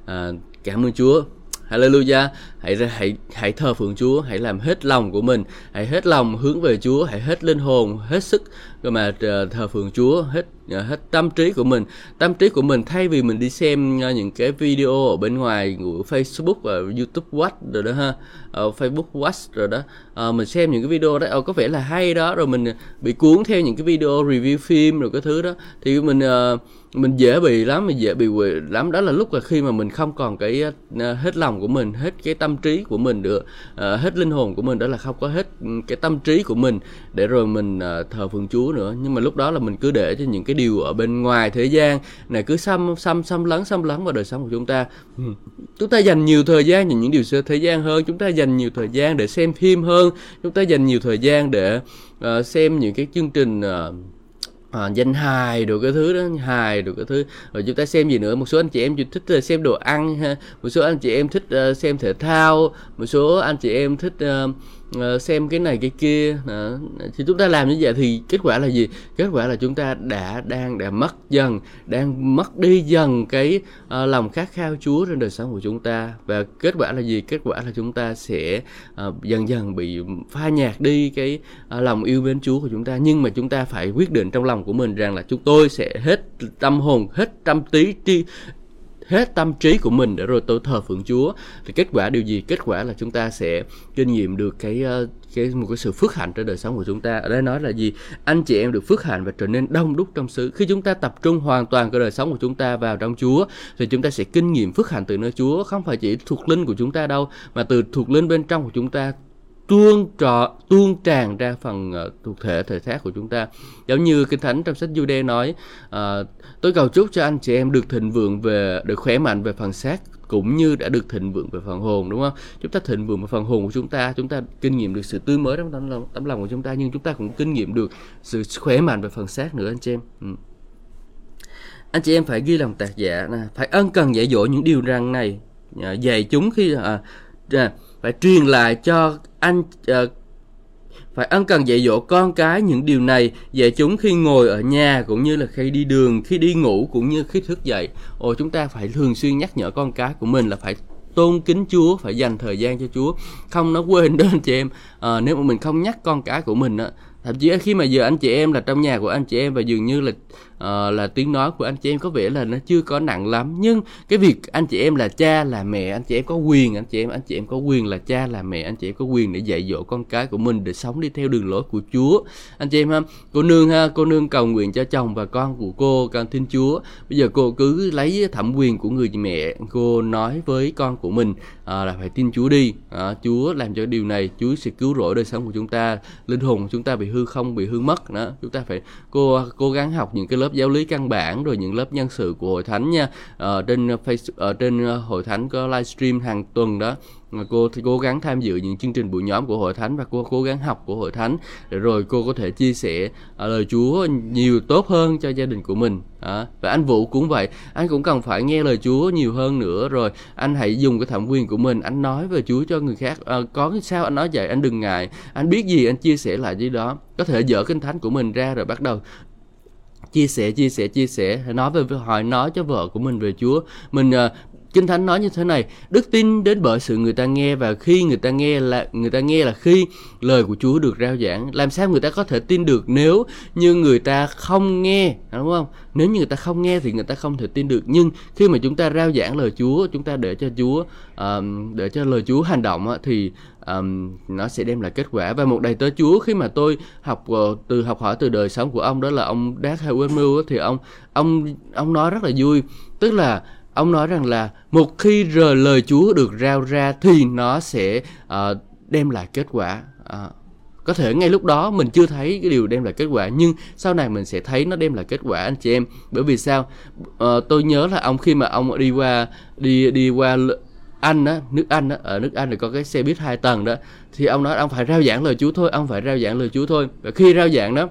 à, cảm ơn Chúa. Hallelujah. Hãy hãy hãy thờ phượng Chúa, hãy làm hết lòng của mình, hãy hết lòng hướng về Chúa, hãy hết linh hồn, hết sức mà ờ, thờ phượng Chúa, hết ờ, hết tâm trí của mình. Tâm trí của mình thay vì mình đi xem ờ, những cái video ở bên ngoài của Facebook và YouTube Watch rồi đó ha, ở Facebook Watch rồi đó, à, mình xem những cái video đó oh, có vẻ là hay đó rồi mình bị cuốn theo những cái video review phim rồi cái thứ đó thì mình uh, mình dễ bị lắm mình dễ bị lắm đó là lúc là khi mà mình không còn cái uh, hết lòng của mình hết cái tâm tâm trí của mình được uh, hết linh hồn của mình đó là không có hết cái tâm trí của mình để rồi mình uh, thờ phượng chúa nữa. Nhưng mà lúc đó là mình cứ để cho những cái điều ở bên ngoài thế gian này cứ xâm xâm xâm lấn xâm lấn vào đời sống của chúng ta. Ừ. Chúng ta dành nhiều thời gian nhìn những điều xưa thế gian hơn chúng ta dành nhiều thời gian để xem phim hơn chúng ta dành nhiều thời gian để uh, xem những cái chương trình uh, à, danh hài đồ cái thứ đó hài đồ cái thứ. Rồi chúng ta xem gì nữa? Một số anh chị em thích xem đồ ăn ha. Một số anh chị em thích uh, xem thể thao. Một số anh chị em thích uh, Ờ, xem cái này cái kia đó. thì chúng ta làm như vậy thì kết quả là gì? Kết quả là chúng ta đã đang đã mất dần đang mất đi dần cái uh, lòng khát khao Chúa trên đời sống của chúng ta. Và kết quả là gì? Kết quả là chúng ta sẽ uh, dần dần bị pha nhạt đi cái uh, lòng yêu mến Chúa của chúng ta. Nhưng mà chúng ta phải quyết định trong lòng của mình rằng là chúng tôi sẽ hết tâm hồn hết tâm trí tri hết tâm trí của mình để rồi tôi thờ phượng Chúa. Thì kết quả điều gì? Kết quả là chúng ta sẽ kinh nghiệm được cái ờ, cái một cái sự phước hạnh trong đời sống của chúng ta. Ở đây nói là gì? Anh chị em được phước hạnh và trở nên đông đúc trong xứ. Khi chúng ta tập trung hoàn toàn cái đời sống của chúng ta vào trong Chúa, thì chúng ta sẽ kinh nghiệm phước hạnh từ nơi Chúa. Không phải chỉ thuộc linh của chúng ta đâu, mà từ thuộc linh bên trong của chúng ta tuôn trọ tuôn tràn ra phần uh, thuộc thể thể xác của chúng ta. Giống như kinh thánh trong sách Jude nói uh, tôi cầu chúc cho anh chị em được thịnh vượng về được khỏe mạnh về phần xác cũng như đã được thịnh vượng về phần hồn đúng không? Chúng ta thịnh vượng về phần hồn của chúng ta chúng ta kinh nghiệm được sự tươi mới trong tấm lòng, tấm lòng của chúng ta nhưng chúng ta cũng kinh nghiệm được sự khỏe mạnh về phần xác nữa anh chị em. Ừ. anh chị em phải ghi lòng tạc dạ giả phải ân cần dạy dỗ những điều răng này à, dạy chúng khi à, à, phải truyền lại cho anh uh, phải ân cần dạy dỗ con cái những điều này dạy chúng khi ngồi ở nhà cũng như là khi đi đường khi đi ngủ cũng như khi thức dậy. Ồ chúng ta phải thường xuyên nhắc nhở con cái của mình là phải tôn kính Chúa phải dành thời gian cho Chúa không nó quên đó anh chị em. À, nếu mà mình không nhắc con cái của mình á thậm chí khi mà giờ anh chị em là trong nhà của anh chị em và dường như là uh, là tiếng nói của anh chị em có vẻ là nó chưa có nặng lắm. Nhưng cái việc anh chị em là cha là mẹ anh chị em có quyền anh chị em anh chị em có quyền là cha là mẹ anh chị em có quyền để dạy dỗ con cái của mình để sống đi theo đường lối của Chúa. Anh chị em ha cô nương ha cô nương cầu nguyện cho chồng và con của cô con tin Chúa. Bây giờ cô cứ lấy thẩm quyền của người mẹ cô nói với con của mình à, là phải tin Chúa đi. À, Chúa làm cho điều này Chúa sẽ cứu rỗi đời sống của chúng ta linh hồn của chúng ta bị hư không bị hư mất. Đó chúng ta phải cô cố gắng học những cái lớp lớp giáo lý căn bản rồi những lớp nhân sự của hội thánh nha. Ở trên Facebook ở ờ, trên ờ, hội thánh có livestream hàng tuần đó. Cô thì cố gắng tham dự những chương trình buổi nhóm của hội thánh và cô cố gắng học của hội thánh để rồi cô có thể chia sẻ lời Chúa nhiều tốt hơn cho gia đình của mình. À, và anh Vũ cũng vậy. Anh cũng cần phải nghe lời Chúa nhiều hơn nữa. Rồi anh hãy dùng cái thẩm quyền của mình. Anh nói về Chúa cho người khác. À, có sao anh nói vậy anh đừng ngại. Anh biết gì anh chia sẻ lại với đó. Có thể dở kinh thánh của mình ra rồi bắt đầu chia sẻ chia sẻ chia sẻ. Nói về hỏi nói cho vợ của mình về Chúa. Mình uh, Kinh Thánh nói như thế này, đức tin đến bởi sự người ta nghe và khi người ta nghe là người ta nghe là khi lời của Chúa được rao giảng. Làm sao người ta có thể tin được nếu như người ta không nghe, đúng không? Nếu như người ta không nghe thì người ta không thể tin được. Nhưng khi mà chúng ta rao giảng lời Chúa, chúng ta để cho Chúa um, để cho lời Chúa hành động thì um, nó sẽ đem lại kết quả và một đầy tớ Chúa khi mà tôi học uh, từ học hỏi từ đời sống của ông đó là ông Dark Howard thì ông ông ông nói rất là vui tức là ông nói rằng là một khi rời lời Chúa được rao ra thì nó sẽ uh, đem lại kết quả. Uh, có thể ngay lúc đó mình chưa thấy cái điều đem lại kết quả nhưng sau này mình sẽ thấy nó đem lại kết quả anh chị em. Bởi vì sao? Uh, tôi nhớ là ông khi mà ông đi qua đi đi qua anh á nước anh á ở nước anh thì có cái xe buýt hai tầng đó. Thì ông nói ông phải rao giảng lời chúa thôi ông phải rao giảng lời chúa thôi. Và khi rao giảng đó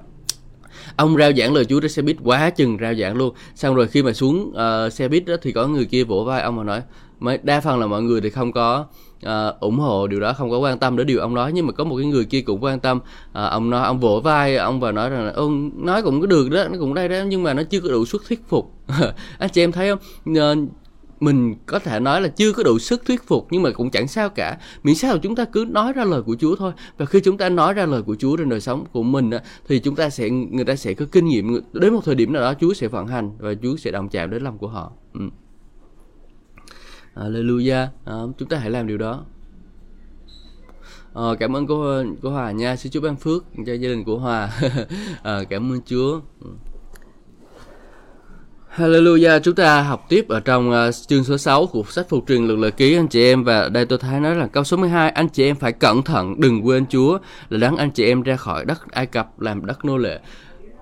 ông rao giảng lời Chúa trên xe buýt quá chừng rao giảng luôn. Xong rồi khi mà xuống uh, xe buýt đó thì có người kia vỗ vai ông mà nói mấy đa phần là mọi người thì không có uh, ủng hộ điều đó không có quan tâm đến điều ông nói. Nhưng mà có một cái người kia cũng quan tâm uh, ông nói ông vỗ vai ông và nói rằng là ông nói cũng có được đó nó cũng đây đó nhưng mà nó chưa có đủ sức thuyết phục. *laughs* Anh chị em thấy không? Uh, mình có thể nói là chưa có đủ sức thuyết phục nhưng mà cũng chẳng sao cả. Miễn sao chúng ta cứ nói ra lời của Chúa thôi. Và khi chúng ta nói ra lời của Chúa trên đời sống của mình thì chúng ta sẽ người ta sẽ có kinh nghiệm. Đến một thời điểm nào đó Chúa sẽ vận hành và Chúa sẽ đồng chạm đến lòng của họ. Ừ. Alleluia à, chúng ta hãy làm điều đó. À, cảm ơn cô cô Hòa nha. Xin Chúa ban phước cho gia đình của Hòa. À, *laughs* cảm ơn Chúa. Ừ. Hallelujah, chúng ta học tiếp ở trong uh, chương số 6 của sách phục truyền lực Lời ký anh chị em. Và đây tôi thấy nói là câu số 12 anh chị em phải cẩn thận đừng quên Chúa là đáng anh chị em ra khỏi đất Ai Cập làm đất nô lệ.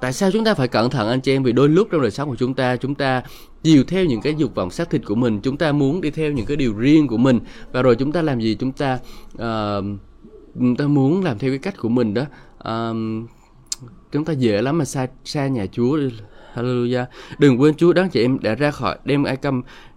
Tại sao chúng ta phải cẩn thận anh chị em? Vì đôi lúc trong đời sống của chúng ta chúng ta chiều theo những cái dục vọng xác thịt của mình, chúng ta muốn đi theo những cái điều riêng của mình. Và rồi chúng ta làm gì? Chúng ta uh, chúng ta muốn làm theo cái cách của mình đó. Uh, chúng ta dễ lắm mà xa xa nhà Chúa Hallelujah. Đừng quên Chúa đáng chị em đã ra khỏi đem Ai Cập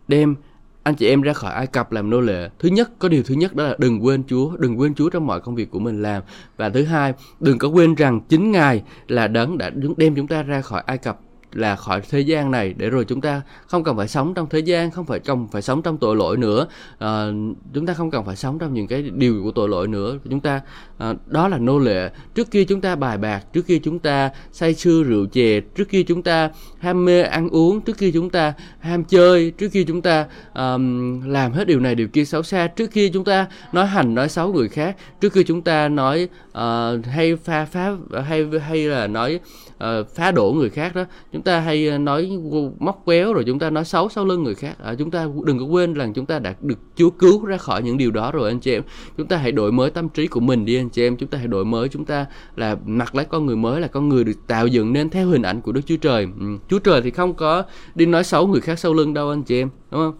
đem anh chị em ra khỏi Ai Cập làm nô lệ. Thứ nhất, có điều thứ nhất đó là đừng quên Chúa, đừng quên Chúa trong mọi công việc của mình làm. Và thứ hai, đừng có quên rằng chính Ngài là đấng đã đem chúng ta ra khỏi Ai Cập là khỏi thế gian này để rồi chúng ta không cần phải sống trong thế gian không phải cần phải sống trong tội lỗi nữa. À, chúng ta không cần phải sống trong những cái điều của tội lỗi nữa. Chúng ta à, đó là nô lệ. Trước kia chúng ta bài bạc trước kia chúng ta say sưa rượu chè trước kia chúng ta ham mê ăn uống trước kia chúng ta ham chơi trước kia chúng ta um, làm hết điều này điều kia xấu xa. Trước kia chúng ta nói hành nói xấu người khác. Trước kia chúng ta nói uh, hay pha phá hay hay là nói uh, phá đổ người khác đó. Chúng ta hay ờ, nói móc quéo rồi chúng ta nói xấu sau lưng người khác. À, chúng ta đừng có quên rằng chúng ta đã được Chúa cứu ra khỏi những điều đó rồi anh chị em. Chúng ta hãy đổi mới tâm trí của mình đi anh chị em. Chúng ta hãy đổi mới. Chúng ta là mặc lấy con người mới là con người được tạo dựng nên theo hình ảnh của Đức Chúa Trời. Ừ. Chúa Trời thì không có đi nói xấu người khác sau lưng đâu anh chị em. Đúng không?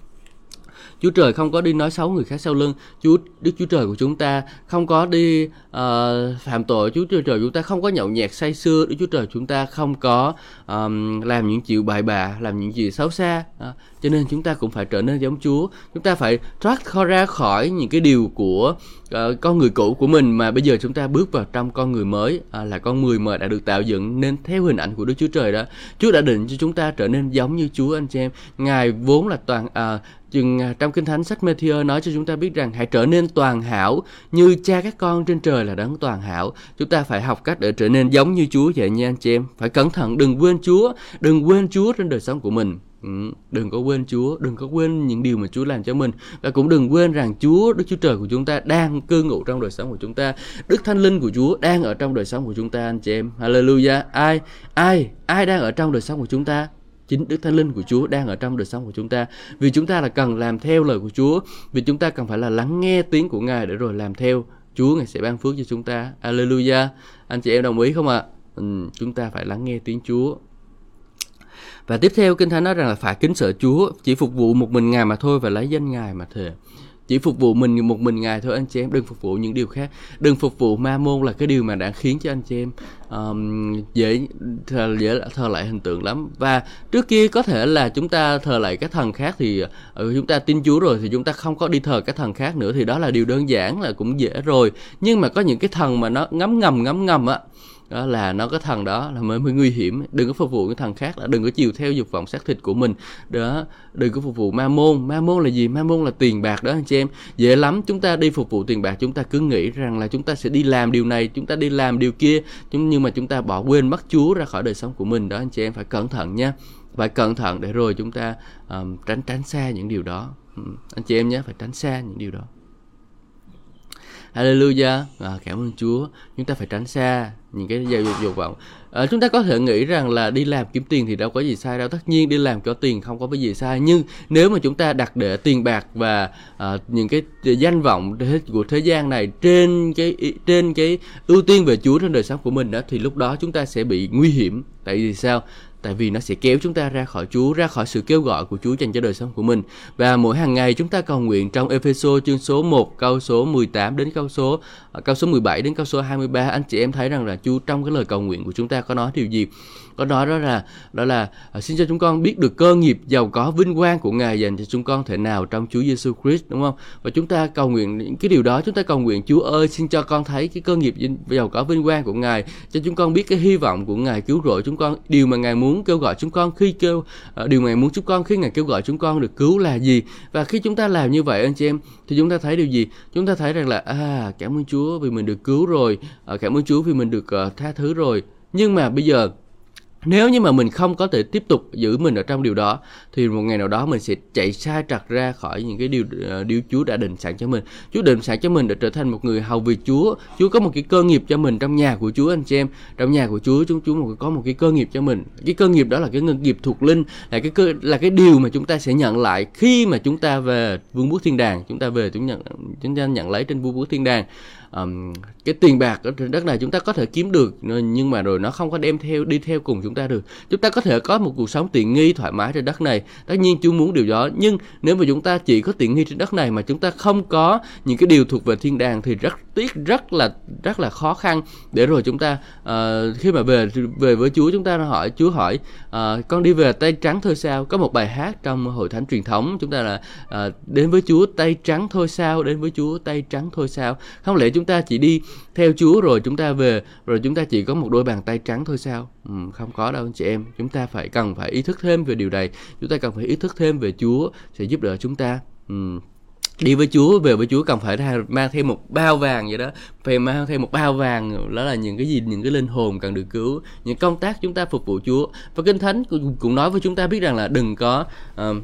Chúa Trời không có đi nói xấu người khác sau lưng. Chúa Đức Chúa Trời của chúng ta không có đi uh, phạm tội. Chúa Trời chúng ta không có nhậu nhẹt say sưa. Đức Chúa Trời chúng ta không có um, làm những chuyện bại bạ, làm những gì xấu xa. Uh, cho nên chúng ta cũng phải trở nên giống Chúa. Chúng ta phải thoát ra khỏi những cái điều của uh, con người cũ của mình mà bây giờ chúng ta bước vào trong con người mới uh, là con người mà đã được tạo dựng nên theo hình ảnh của Đức Chúa Trời đó. Chúa đã định cho chúng ta trở nên giống như Chúa anh chị em. Ngài vốn là toàn uh, chừng à, trong kinh thánh sách Matthew nói cho chúng ta biết rằng hãy trở nên toàn hảo như cha các con trên trời là đấng toàn hảo. Chúng ta phải học cách để trở nên giống như Chúa dạ, vậy nha anh chị em. Phải cẩn thận đừng quên Chúa, đừng quên Chúa trên đời sống của mình. Ừ, đừng có quên Chúa, đừng có quên những điều mà Chúa làm cho mình và cũng đừng quên rằng Chúa, Đức Chúa Trời của chúng ta đang cư ngụ trong đời sống của chúng ta. Đức Thánh Linh của Chúa đang ở trong đời sống của chúng ta anh chị em. Hallelujah. Ai ai ai đang ở trong đời sống của chúng ta? Chính Đức Thánh Linh của Chúa đang ở trong đời sống của chúng ta. Vì chúng ta là cần làm theo lời của Chúa, vì chúng ta cần phải là lắng nghe tiếng của Ngài để rồi làm theo. Chúa Ngài sẽ ban phước cho chúng ta. Alleluia. Anh chị em đồng ý không ạ? À? Ừ, chúng ta phải lắng nghe tiếng Chúa. Và tiếp theo Kinh Thánh nói rằng là phải kính sợ Chúa, chỉ phục vụ một mình Ngài mà thôi và lấy danh Ngài mà thề chỉ phục vụ mình một mình ngài thôi anh chị em. Đừng phục vụ những điều khác. Đừng phục vụ ma môn là cái điều mà đã khiến cho anh chị em um, dễ thờ, dễ thờ lại hình tượng lắm. Và trước kia có thể là chúng ta thờ lại các thần khác thì ừ, chúng ta tin Chúa rồi thì chúng ta không có đi thờ các thần khác nữa. Thì đó là điều đơn giản là cũng dễ rồi. Nhưng mà có những cái thần mà nó ngấm ngầm ngấm ngầm á đó là nó có thằng đó là mới mới nguy hiểm. Đừng có phục vụ cái thằng khác là đừng có chiều theo dục vọng xác thịt của mình. Đó đừng có phục vụ ma môn. Ma môn là gì? Ma môn là tiền bạc đó anh chị em. Dễ lắm chúng ta đi phục vụ tiền bạc chúng ta cứ nghĩ rằng là chúng ta sẽ đi làm điều này chúng ta đi làm điều kia nhưng mà chúng ta bỏ quên mất chúa ra khỏi đời sống của mình đó anh chị em. Phải cẩn thận nha. Phải cẩn thận để rồi chúng ta um, tránh tránh xa những điều đó. Um, anh chị em nhé phải tránh xa những điều đó. Hallelujah. À, cảm ơn Chúa. Chúng ta phải tránh xa những cái giao dục dục vọng. À, chúng ta có thể nghĩ rằng là đi làm kiếm tiền thì đâu có gì sai đâu. Tất nhiên đi làm có tiền không có cái gì sai. Nhưng nếu mà chúng ta đặt để tiền bạc và à, những cái danh vọng của thế gian này trên cái trên cái ưu tiên về Chúa trong đời sống của mình đó thì lúc đó chúng ta sẽ bị nguy hiểm. Tại vì sao? Tại vì nó sẽ kéo chúng ta ra khỏi Chúa, ra khỏi sự kêu gọi của Chúa dành cho đời sống của mình. Và mỗi hàng ngày chúng ta cầu nguyện trong Epheso chương số 1 câu số 18 đến câu số à, câu số 17 đến câu số 23 anh chị em thấy rằng là Chúa trong cái lời cầu nguyện của chúng ta có nói điều gì? Có nói đó là đó là à, xin cho chúng con biết được cơ nghiệp giàu có vinh quang của ngài dành cho chúng con thể nào trong Chúa Giêsu Christ đúng không? Và chúng ta cầu nguyện những cái điều đó chúng ta cầu nguyện Chúa ơi xin cho con thấy cái cơ nghiệp giàu có vinh quang của ngài cho chúng con biết cái hy vọng của ngài cứu rỗi chúng con. Điều mà ngài muốn kêu gọi chúng con khi kêu à, điều mà ngài muốn chúng con khi ngài kêu gọi chúng con được cứu là gì? Và khi chúng ta làm như vậy anh chị em thì chúng ta thấy điều gì? Chúng ta thấy rằng là à cảm ơn Chúa vì mình được cứu rồi à, cảm ơn Chúa vì mình được uh, tha thứ rồi. Nhưng mà bây giờ nếu như mà mình không có thể tiếp tục giữ mình ở trong điều đó thì một ngày nào đó mình sẽ chạy sai trật ra khỏi những cái điều uh, điều Chúa đã định sẵn cho mình. Chúa định sẵn cho mình để trở thành một người hầu việc Chúa. Chúa có một cái cơ nghiệp cho mình trong nhà của Chúa anh chị em. Trong nhà của Chúa chúng Chúa có một cái cơ nghiệp cho mình. Cái cơ nghiệp đó là cái nghiệp thuộc linh, là cái cơ là cái điều mà chúng ta sẽ nhận lại khi mà chúng ta về vương quốc thiên đàng, chúng ta về chúng nhận chúng ta nhận lấy trên vương quốc thiên đàng um, cái tiền bạc ở trên đất này chúng ta có thể kiếm được nhưng mà rồi nó không có đem theo đi theo cùng chúng ta được. Chúng ta có thể có một cuộc sống tiện nghi thoải mái trên đất này. Tất nhiên Chúa muốn điều đó nhưng nếu mà chúng ta chỉ có tiện nghi trên đất này mà chúng ta không có những cái điều thuộc về thiên đàng thì rất tiết rất là rất là khó khăn. Để rồi chúng ta uh, khi mà về về với Chúa chúng ta hỏi Chúa hỏi uh, con đi về tay trắng thôi sao? Có một bài hát trong hội thánh truyền thống chúng ta là uh, đến với Chúa tay trắng thôi sao? Đến với Chúa tay trắng thôi sao? Không lẽ chúng ta chỉ đi theo Chúa rồi chúng ta về rồi chúng ta chỉ có một đôi bàn tay trắng thôi sao? Ừ, không có đâu anh chị em. Chúng ta phải cần phải ý thức thêm về điều này. Chúng ta cần phải ý thức thêm về Chúa sẽ giúp đỡ chúng ta. Ừ đi với Chúa về với Chúa cần phải mang thêm một bao vàng vậy đó. Phải mang thêm một bao vàng đó là những cái gì những cái linh hồn cần được cứu những công tác chúng ta phục vụ Chúa. Và kinh thánh cũng nói với chúng ta biết rằng là đừng có uh,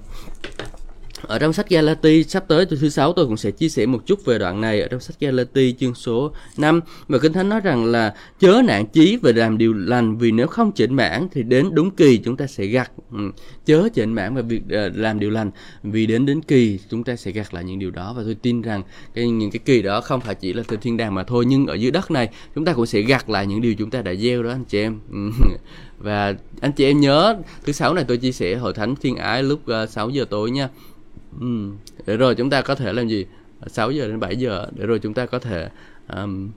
ở trong sách Galati, sắp tới thứ sáu tôi cũng sẽ chia sẻ một chút về đoạn này ở trong sách Galati, chương số 5 và Kinh Thánh nói rằng là chớ nạn chí về làm điều lành, vì nếu không chỉnh mãn thì đến đúng kỳ chúng ta sẽ gặt. Ừ, chớ chỉnh mãn và việc ờ, làm điều lành, vì đến đến kỳ chúng ta sẽ gặt lại những điều đó. Và tôi tin rằng cái, những cái kỳ đó không phải chỉ là từ thiên đàng mà thôi, nhưng ở dưới đất này chúng ta cũng sẽ gặt lại những điều chúng ta đã gieo đó, anh chị em. Ừ. *laughs* Và anh chị em nhớ, thứ sáu này tôi chia sẻ hội thánh thiên ái lúc ờ, 6 giờ tối nha ừ. để rồi chúng ta có thể làm gì? 6 giờ đến 7 giờ để rồi chúng ta có thể um,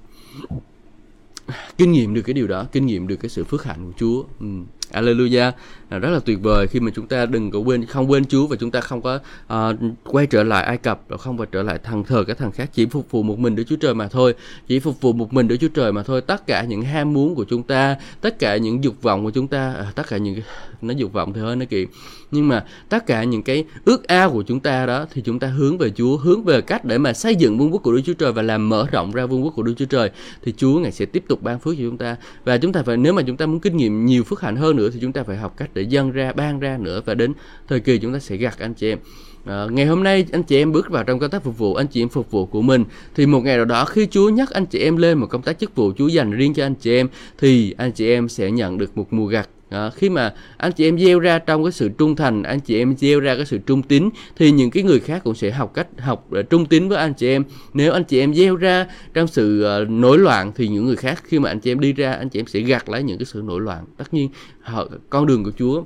kinh nghiệm được cái điều đó kinh nghiệm được cái sự phước hạnh của Chúa. Ừ. Alleluia à, rất là tuyệt vời khi mà chúng ta đừng có quên không quên Chúa và chúng ta không có uh, quay trở lại Ai Cập và không quay trở lại thằng thờ các thằng khác chỉ phục vụ một mình Đức Chúa Trời mà thôi. Chỉ phục vụ một mình Đức Chúa Trời mà thôi. Tất cả những ham muốn của chúng ta tất cả những dục vọng của chúng ta à, tất cả những nó dục vọng thì hơi nó kỳ nhưng mà tất cả những cái ước ao của chúng ta đó thì chúng ta hướng về Chúa hướng về cách để mà xây dựng vương quốc của Đức Chúa Trời và làm mở rộng ra vương quốc của Đức Chúa Trời thì Chúa ngài sẽ tiếp tục ban phước cho chúng ta. Và chúng ta phải nếu mà chúng ta muốn kinh nghiệm nhiều phước hạnh hơn nữa thì chúng ta phải học cách để dâng ra ban ra nữa. Và đến thời kỳ chúng ta sẽ gặt anh chị em. À, ngày hôm nay anh chị em bước vào trong công tác phục vụ anh chị em phục vụ của mình thì một ngày nào đó khi Chúa nhắc anh chị em lên một công tác chức vụ Chúa dành riêng cho anh chị em thì anh chị em sẽ nhận được một mùa gặt À, khi mà anh chị em gieo ra trong cái sự trung thành anh chị em gieo ra cái sự trung tín thì những cái người khác cũng sẽ học cách học uh, trung tín với anh chị em. Nếu anh chị em gieo ra trong sự uh, nổi loạn thì những người khác khi mà anh chị em đi ra anh chị em sẽ gặt lấy những cái sự nổi loạn. Tất nhiên họ, con đường của Chúa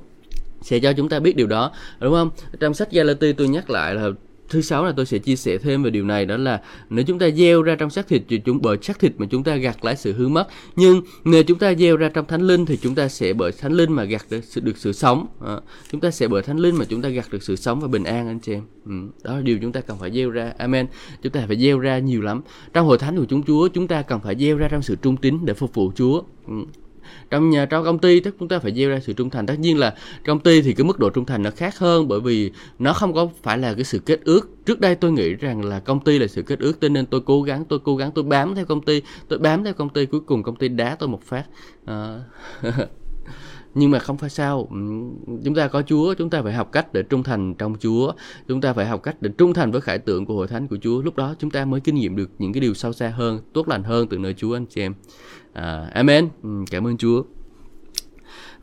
sẽ cho chúng ta biết điều đó đúng không? Trong sách Galati tôi nhắc lại là thứ sáu là tôi sẽ chia sẻ thêm về điều này đó là nếu chúng ta gieo ra trong xác thịt thì chúng bởi xác thịt mà chúng ta gặt lại sự hư mất. Nhưng nếu chúng ta gieo ra trong thánh linh thì chúng ta sẽ bởi thánh linh mà gặt được sự được sự sống. À, chúng ta sẽ bởi thánh linh mà chúng ta gặt được sự sống và bình an anh chị em. Ừ, đó là điều chúng ta cần phải gieo ra. Amen. Chúng ta phải gieo ra nhiều lắm. Trong hội thánh của chúng Chúa chúng ta cần phải gieo ra trong sự trung tín để phục vụ Chúa. Ừ trong nhà trong công ty tức chúng ta phải gieo ra sự trung thành. Tất nhiên là công ty thì cái mức độ trung thành nó khác hơn bởi vì nó không có phải là cái sự kết ước. Trước đây tôi nghĩ rằng là công ty là sự kết ước cho nên tôi cố gắng tôi cố gắng tôi bám theo công ty tôi bám theo công ty cuối cùng công ty đá tôi một phát. À, *laughs* nhưng mà không phải sao. Ừ, chúng ta có Chúa chúng ta phải học cách để trung thành trong Chúa. Chúng ta phải học cách để trung thành với khải tượng của hội thánh của Chúa. Lúc đó chúng ta mới kinh nghiệm được những cái điều sâu xa hơn tốt lành hơn từ nơi Chúa anh chị em à, Amen. Ừ, cảm ơn Chúa.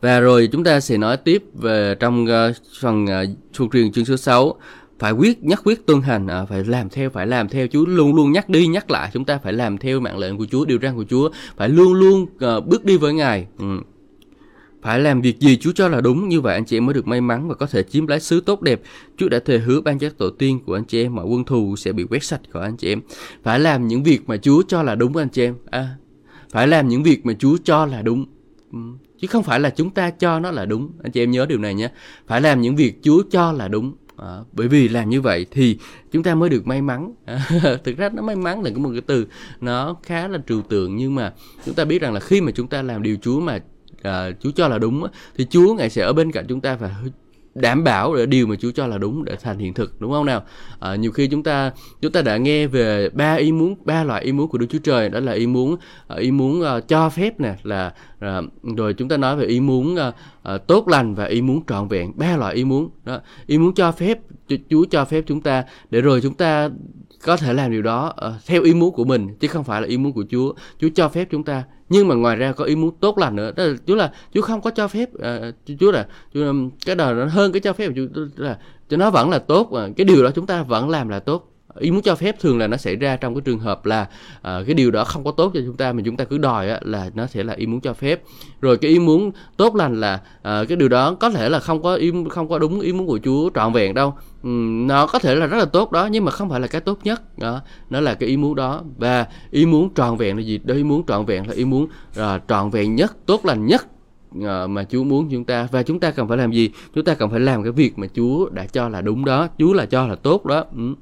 Và rồi chúng ta sẽ nói tiếp về trong uh, phần uh, thuộc truyền chương số 6 phải quyết nhất quyết tuân hành. À, phải làm theo phải làm theo Chúa. Luôn luôn nhắc đi nhắc lại. Chúng ta phải làm theo mạng lệnh của Chúa điều răn của Chúa. Phải luôn luôn uh, bước đi với Ngài. Ừ. Phải làm việc gì Chúa cho là đúng. Như vậy anh chị em mới được may mắn và có thể chiếm lấy xứ tốt đẹp. Chúa đã thề hứa ban chắc tổ tiên của anh chị em mọi quân thù sẽ bị quét sạch khỏi anh chị em. Phải làm những việc mà Chúa cho là đúng anh chị em. À, phải làm những việc mà Chúa cho là đúng. Ừ, chứ không phải là chúng ta cho nó là đúng. Anh chị em nhớ điều này nhé. Phải làm những việc Chúa cho là đúng. À, bởi vì làm như vậy thì chúng ta mới được may mắn à, *laughs* thực ra nó may mắn là một cái từ nó khá là trừu tượng nhưng mà chúng ta biết rằng là khi mà chúng ta làm điều Chúa mà à, Chúa cho là đúng thì Chúa ngài sẽ ở bên cạnh chúng ta và đảm bảo để điều mà Chúa cho là đúng để thành hiện thực đúng không nào? À, nhiều khi chúng ta chúng ta đã nghe về ba ý muốn ba loại ý muốn của Đức Chúa Trời. Đó là ý muốn à, ý muốn uh, cho phép nè là uh, rồi chúng ta nói về ý muốn uh, uh, tốt lành và ý muốn trọn vẹn. Ba loại ý muốn. Đó ý muốn cho phép Chúa cho phép chúng ta để rồi chúng ta có thể làm điều đó uh, theo ý muốn của mình chứ không phải là ý muốn của Chúa. Chúa cho phép chúng ta nhưng mà ngoài ra có ý muốn tốt lành nữa. Đó là Chúa là Chúa không có cho phép uh, Chúa là Chúa, cái đời nó hơn cái cho phép. Của Chúa là cho nó vẫn là tốt uh, cái điều đó chúng ta vẫn làm là tốt ý muốn cho phép thường là nó xảy ra trong cái trường hợp là uh, cái điều đó không có tốt cho chúng ta mà chúng ta cứ đòi á, là nó sẽ là ý muốn cho phép. Rồi cái ý muốn tốt lành là uh, cái điều đó có thể là không có ý không có đúng ý muốn của Chúa trọn vẹn đâu. Um, nó có thể là rất là tốt đó nhưng mà không phải là cái tốt nhất. Đó nó là cái ý muốn đó. Và ý muốn trọn vẹn là gì? Đó ý muốn trọn vẹn là ý muốn uh, trọn vẹn nhất tốt lành nhất mà Chúa muốn chúng ta. Và chúng ta cần phải làm gì? Chúng ta cần phải làm cái việc mà Chúa đã cho là đúng đó, Chúa là cho là tốt đó. Ừ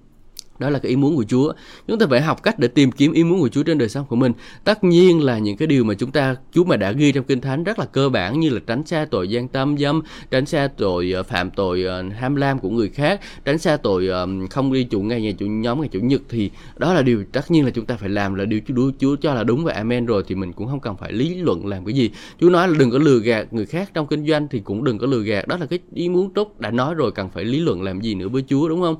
đó là cái ý muốn của Chúa. Chúng ta phải học cách để tìm kiếm ý muốn của Chúa trên đời sống của mình. Tất nhiên là những cái điều mà chúng ta Chúa mà đã ghi trong Kinh Thánh rất là cơ bản như là tránh xa tội gian tâm dâm, tránh xa tội uh, phạm tội uh, ham lam của người khác, tránh xa tội uh, không đi chủ ngày ngày chủ nhóm ngày chủ nhật thì đó là điều tất nhiên là chúng ta phải làm là điều Chúa Chúa cho là đúng và amen rồi thì mình cũng không cần phải lý luận làm cái gì. Chúa nói là đừng có lừa gạt người khác trong kinh doanh thì cũng đừng có lừa gạt. Đó là cái ý muốn tốt đã nói rồi cần phải lý luận làm gì nữa với Chúa đúng không?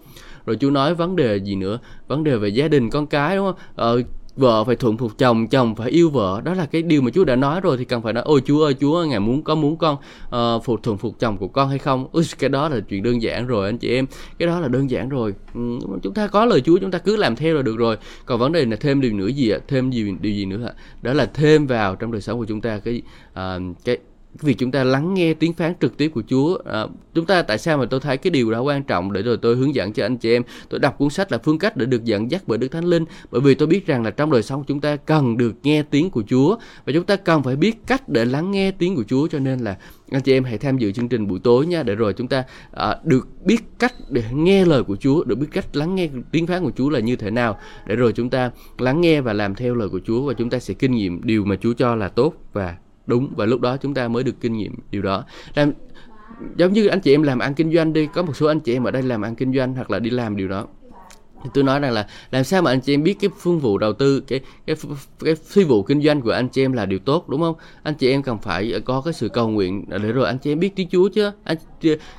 Rồi chú nói vấn đề gì nữa? Vấn đề về gia đình con cái đúng không? Ờ, vợ phải thuận phục chồng chồng phải yêu vợ. Đó là cái điều mà chúa đã nói rồi thì cần phải nói ôi chúa ơi chúa ngài muốn có muốn con ờ, uh, phục thuận phục chồng của con hay không? Ui, cái đó là chuyện đơn giản rồi anh chị em. Cái đó là đơn giản rồi. Ừ, chúng ta có lời chúa chúng ta cứ làm theo là được rồi. Còn vấn đề là thêm điều nữa gì ạ? Thêm gì điều gì nữa ạ đó là thêm vào trong đời sống của chúng ta cái uh, cái việc chúng ta lắng nghe tiếng phán trực tiếp của Chúa. À, chúng ta tại sao mà tôi thấy cái điều đó quan trọng để rồi tôi hướng dẫn cho anh chị em? Tôi đọc cuốn sách là phương cách để được dẫn dắt bởi Đức Thánh Linh. Bởi vì tôi biết rằng là trong đời sống chúng ta cần được nghe tiếng của Chúa và chúng ta cần phải biết cách để lắng nghe tiếng của Chúa. Cho nên là anh chị em hãy tham dự chương trình buổi tối nha để rồi chúng ta à, được biết cách để nghe lời của Chúa được biết cách lắng nghe tiếng phán của Chúa là như thế nào để rồi chúng ta lắng nghe và làm theo lời của Chúa và chúng ta sẽ kinh nghiệm điều mà Chúa cho là tốt và đúng, và lúc đó chúng ta mới được kinh nghiệm điều đó. Làm, giống như anh chị em làm ăn kinh doanh đi, có một số anh chị em ở đây làm ăn kinh doanh hoặc là đi làm điều đó. Thì tôi nói rằng là làm sao mà anh chị em biết cái phương vụ đầu tư, cái cái cái phi vụ kinh doanh của anh chị em là điều tốt, đúng không? Anh chị em cần phải có cái sự cầu nguyện để rồi anh chị em biết tiếng Chúa chứ. Anh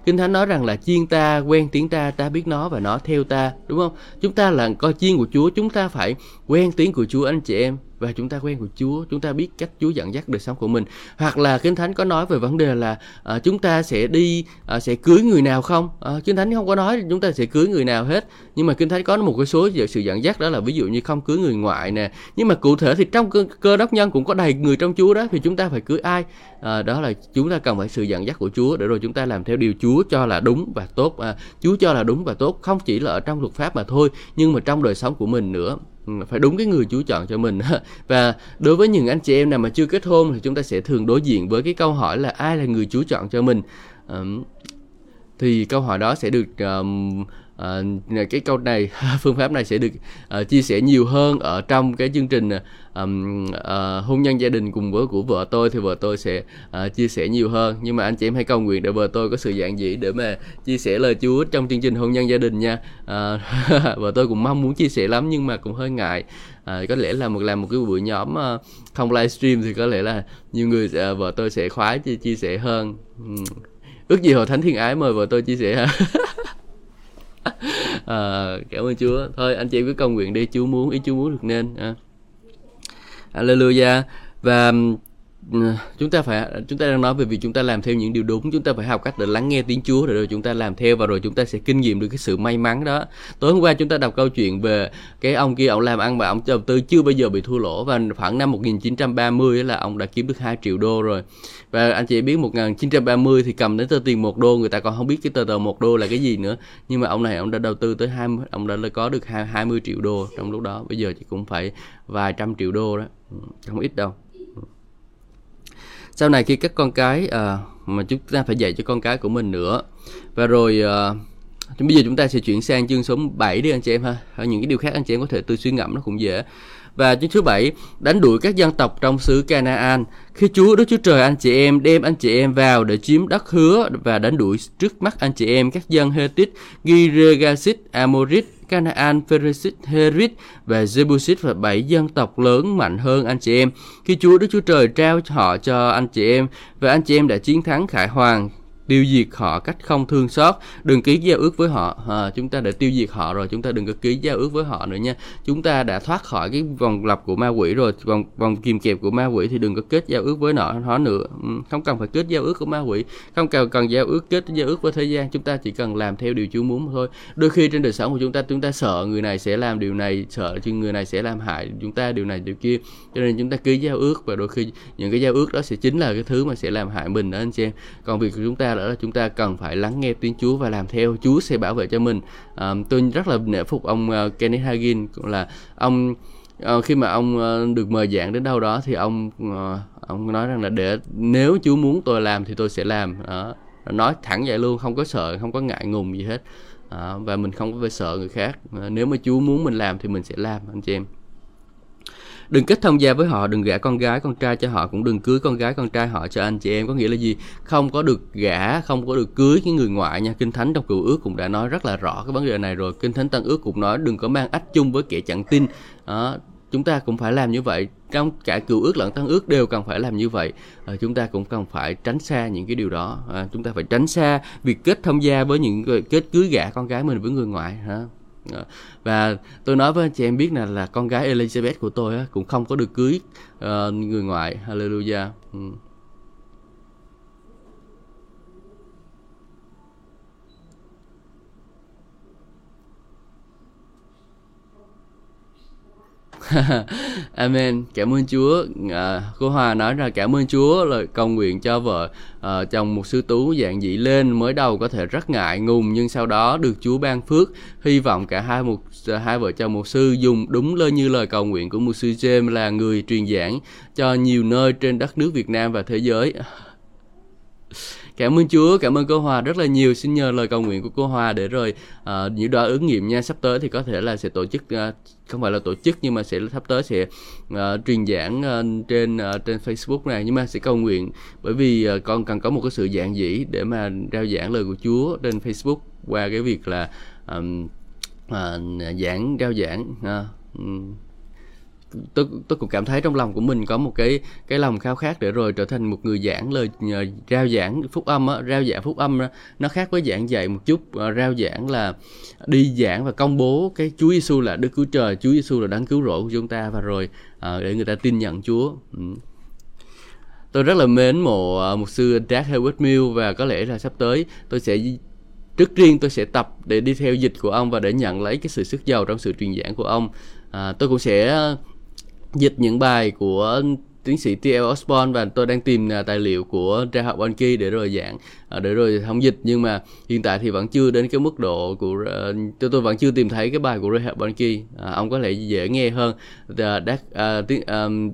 kinh thánh nói rằng là chiên ta, quen tiếng ta ta biết nó và nó theo ta, đúng không? Chúng ta là coi chiên của Chúa, chúng ta phải quen tiếng của Chúa, anh chị em và chúng ta quen của Chúa chúng ta biết cách Chúa dẫn dắt đời sống của mình. Hoặc là kinh thánh có nói về vấn đề là à, chúng ta sẽ đi à, sẽ cưới người nào không? À, kinh thánh không có nói chúng ta sẽ cưới người nào hết. Nhưng mà kinh thánh có một cái số sự dẫn dắt đó là ví dụ như không cưới người ngoại nè. Nhưng mà cụ thể thì trong cơ, cơ đốc nhân cũng có đầy người trong Chúa đó thì chúng ta phải cưới ai? À, đó là chúng ta cần phải sự dẫn dắt của Chúa để rồi chúng ta làm theo điều Chúa cho là đúng và tốt. À, Chúa cho là đúng và tốt không chỉ là ở trong luật pháp mà thôi nhưng mà trong đời sống của mình nữa phải đúng cái người chú chọn cho mình *laughs* và đối với những anh chị em nào mà chưa kết hôn thì chúng ta sẽ thường đối diện với cái câu hỏi là ai là người chú chọn cho mình? Thì câu hỏi đó sẽ được um, à, cái câu này *laughs* phương pháp này sẽ được à, chia sẻ nhiều hơn ở trong cái chương trình à, à, hôn nhân gia đình cùng với của vợ tôi thì vợ tôi sẽ à, chia sẻ nhiều hơn. Nhưng mà anh chị em hãy cầu nguyện để vợ tôi có sự dạng dĩ để mà chia sẻ lời Chúa trong chương trình hôn nhân gia đình nha. À, *laughs* vợ tôi cũng mong muốn chia sẻ lắm nhưng mà cũng hơi ngại. À, có lẽ là một làm một cái buổi nhóm uh, không livestream thì có lẽ là nhiều người uh, vợ tôi sẽ khoái chia, chia sẻ hơn. Ừ. ước gì hội thánh thiên ái mời vợ tôi chia sẻ ha. *laughs* à, *laughs* cảm ơn Chúa. Thôi anh chị cứ cầu nguyện đi. Chúa muốn ý Chúa muốn được nên à. Hallelujah. Và ừ, chúng ta phải chúng ta đang nói về việc chúng ta làm theo những điều đúng. Chúng ta phải học cách để lắng nghe tiếng Chúa rồi chúng ta làm theo và rồi chúng ta sẽ kinh nghiệm được cái sự may mắn đó. Tối hôm qua chúng ta đọc câu chuyện về cái ông kia ông làm ăn và ông đầu tư chưa bao giờ bị thua lỗ. Và khoảng năm 1930 là ông đã kiếm được 2 triệu đô rồi và anh chị biết 1930 thì cầm đến tờ tiền một đô người ta còn không biết cái tờ tờ một đô là cái gì nữa. Nhưng mà ông này ông đã đầu tư tới 20 ông đã có được 20 triệu đô trong lúc đó. Bây giờ chỉ cũng phải vài trăm triệu đô đó. Ừ, không ít đâu. Sau này khi các con cái à, mà chúng ta phải dạy cho con cái của mình nữa. Và rồi à, bây giờ chúng ta sẽ chuyển sang chương số 7 đi anh chị em ha. Những cái điều khác anh chị em có thể tự suy ngẫm nó cũng dễ và chương thứ bảy đánh đuổi các dân tộc trong xứ Canaan khi Chúa Đức Chúa Trời anh chị em đem anh chị em vào để chiếm đất hứa và đánh đuổi trước mắt anh chị em các dân Hethit, Giregasit, Amorit, Canaan, Pheresit, Herit và Jebusit và bảy dân tộc lớn mạnh hơn anh chị em. Khi Chúa Đức Chúa Trời trao họ cho anh chị em và anh chị em đã chiến thắng Khải Hoàng tiêu diệt họ cách không thương xót. Đừng ký giao ước với họ. À, chúng ta đã tiêu diệt họ rồi chúng ta đừng có ký giao ước với họ nữa nha. Chúng ta đã thoát khỏi cái vòng lặp của ma quỷ rồi vòng vòng kìm kẹp của ma quỷ thì đừng có kết giao ước với nó nó nữa. Ừ, không cần phải kết giao ước của ma quỷ không cần cần giao ước kết giao ước với thế gian. Chúng ta chỉ cần làm theo điều Chúa muốn thôi. Đôi khi trên đời sống của chúng ta chúng ta sợ người này sẽ làm điều này sợ chứ người này sẽ làm hại chúng ta điều này điều kia. Cho nên chúng ta ký giao ước và đôi khi những cái giao ước đó sẽ chính là cái thứ mà sẽ làm hại mình đó anh chị em. Còn việc của chúng ta là chúng ta cần phải lắng nghe tiếng Chúa và làm theo. Chúa sẽ bảo vệ cho mình. À, tôi rất là nể phục ông uh, Kenneth Hagin cũng là ông uh, khi mà ông uh, được mời giảng đến đâu đó thì ông uh, ông nói rằng là để nếu Chúa muốn tôi làm thì tôi sẽ làm. Đó. Nói thẳng vậy luôn không có sợ không có ngại ngùng gì hết. À, và mình không có phải sợ người khác. À, nếu mà Chúa muốn mình làm thì mình sẽ làm anh chị em đừng kết thông gia với họ đừng gả con gái con trai cho họ cũng đừng cưới con gái con trai họ cho anh chị em. Có nghĩa là gì? Không có được gả không có được cưới cái người ngoại nha. Kinh thánh trong cựu ước cũng đã nói rất là rõ cái vấn đề này rồi. Kinh thánh tân ước cũng nói đừng có mang ách chung với kẻ chẳng tin. Đó, chúng ta cũng phải làm như vậy. Trong cả cựu ước lẫn tân ước đều cần phải làm như vậy. À, chúng ta cũng cần phải tránh xa những cái điều đó. À, chúng ta phải tránh xa việc kết thông gia với những người kết cưới gả con gái mình với người ngoại ha. Ờ, và tôi nói với anh chị em biết là là con gái Elizabeth của tôi á, cũng không có được cưới uh, người ngoại. Hallelujah. Ừ. *laughs* Amen. Cảm ơn Chúa. À, cô Hòa nói ra cảm ơn Chúa lời cầu nguyện cho vợ à, chồng một sư tú dạng dị lên mới đầu có thể rất ngại ngùng nhưng sau đó được Chúa ban phước. Hy vọng cả hai một à, hai vợ chồng một sư dùng đúng lời như lời cầu nguyện của một sư James là người truyền giảng cho nhiều nơi trên đất nước Việt Nam và thế giới. Cảm ơn Chúa, cảm ơn cô Hòa rất là nhiều. Xin nhờ lời cầu nguyện của cô Hòa để rồi uh, những đoạn ứng nghiệm nha. Sắp tới thì có thể là sẽ tổ chức uh, không phải là tổ chức nhưng mà sẽ sắp tới sẽ uh, truyền giảng uh, trên uh, trên Facebook này nhưng mà sẽ cầu nguyện bởi vì uh, con cần có một cái sự dạng dĩ để mà rao giảng lời của Chúa trên Facebook qua cái việc là um, uh, giảng rao giảng uh, um, tôi tôi cũng cảm thấy trong lòng của mình có một cái cái lòng khao khát để rồi trở thành một người giảng lời ờ, rao giảng phúc âm á, rao giảng phúc âm đó, nó khác với giảng dạy một chút uh, rao giảng là đi giảng và công bố cái Chúa Giêsu là Đức Cứu Trời, Chúa Giêsu là đấng cứu rỗi của chúng ta và rồi uh, để người ta tin nhận Chúa. Ừ. Tôi rất là mến mộ uh, mục sư Jack Heward Mill và có lẽ là sắp tới tôi sẽ trước riêng tôi sẽ tập để đi theo dịch của ông và để nhận lấy cái sự sức giàu trong sự truyền giảng của ông. À, tôi cũng sẽ dịch những bài của tiến sĩ T.L. Osborne và tôi đang tìm à, tài liệu của Ra học Anki để rồi giảng à, để rồi thông dịch nhưng mà hiện tại thì vẫn chưa đến cái mức độ của à, tôi tôi vẫn chưa tìm thấy cái bài của Rehab học Anki ông có lẽ dễ nghe hơn The, uh, tiếng, um,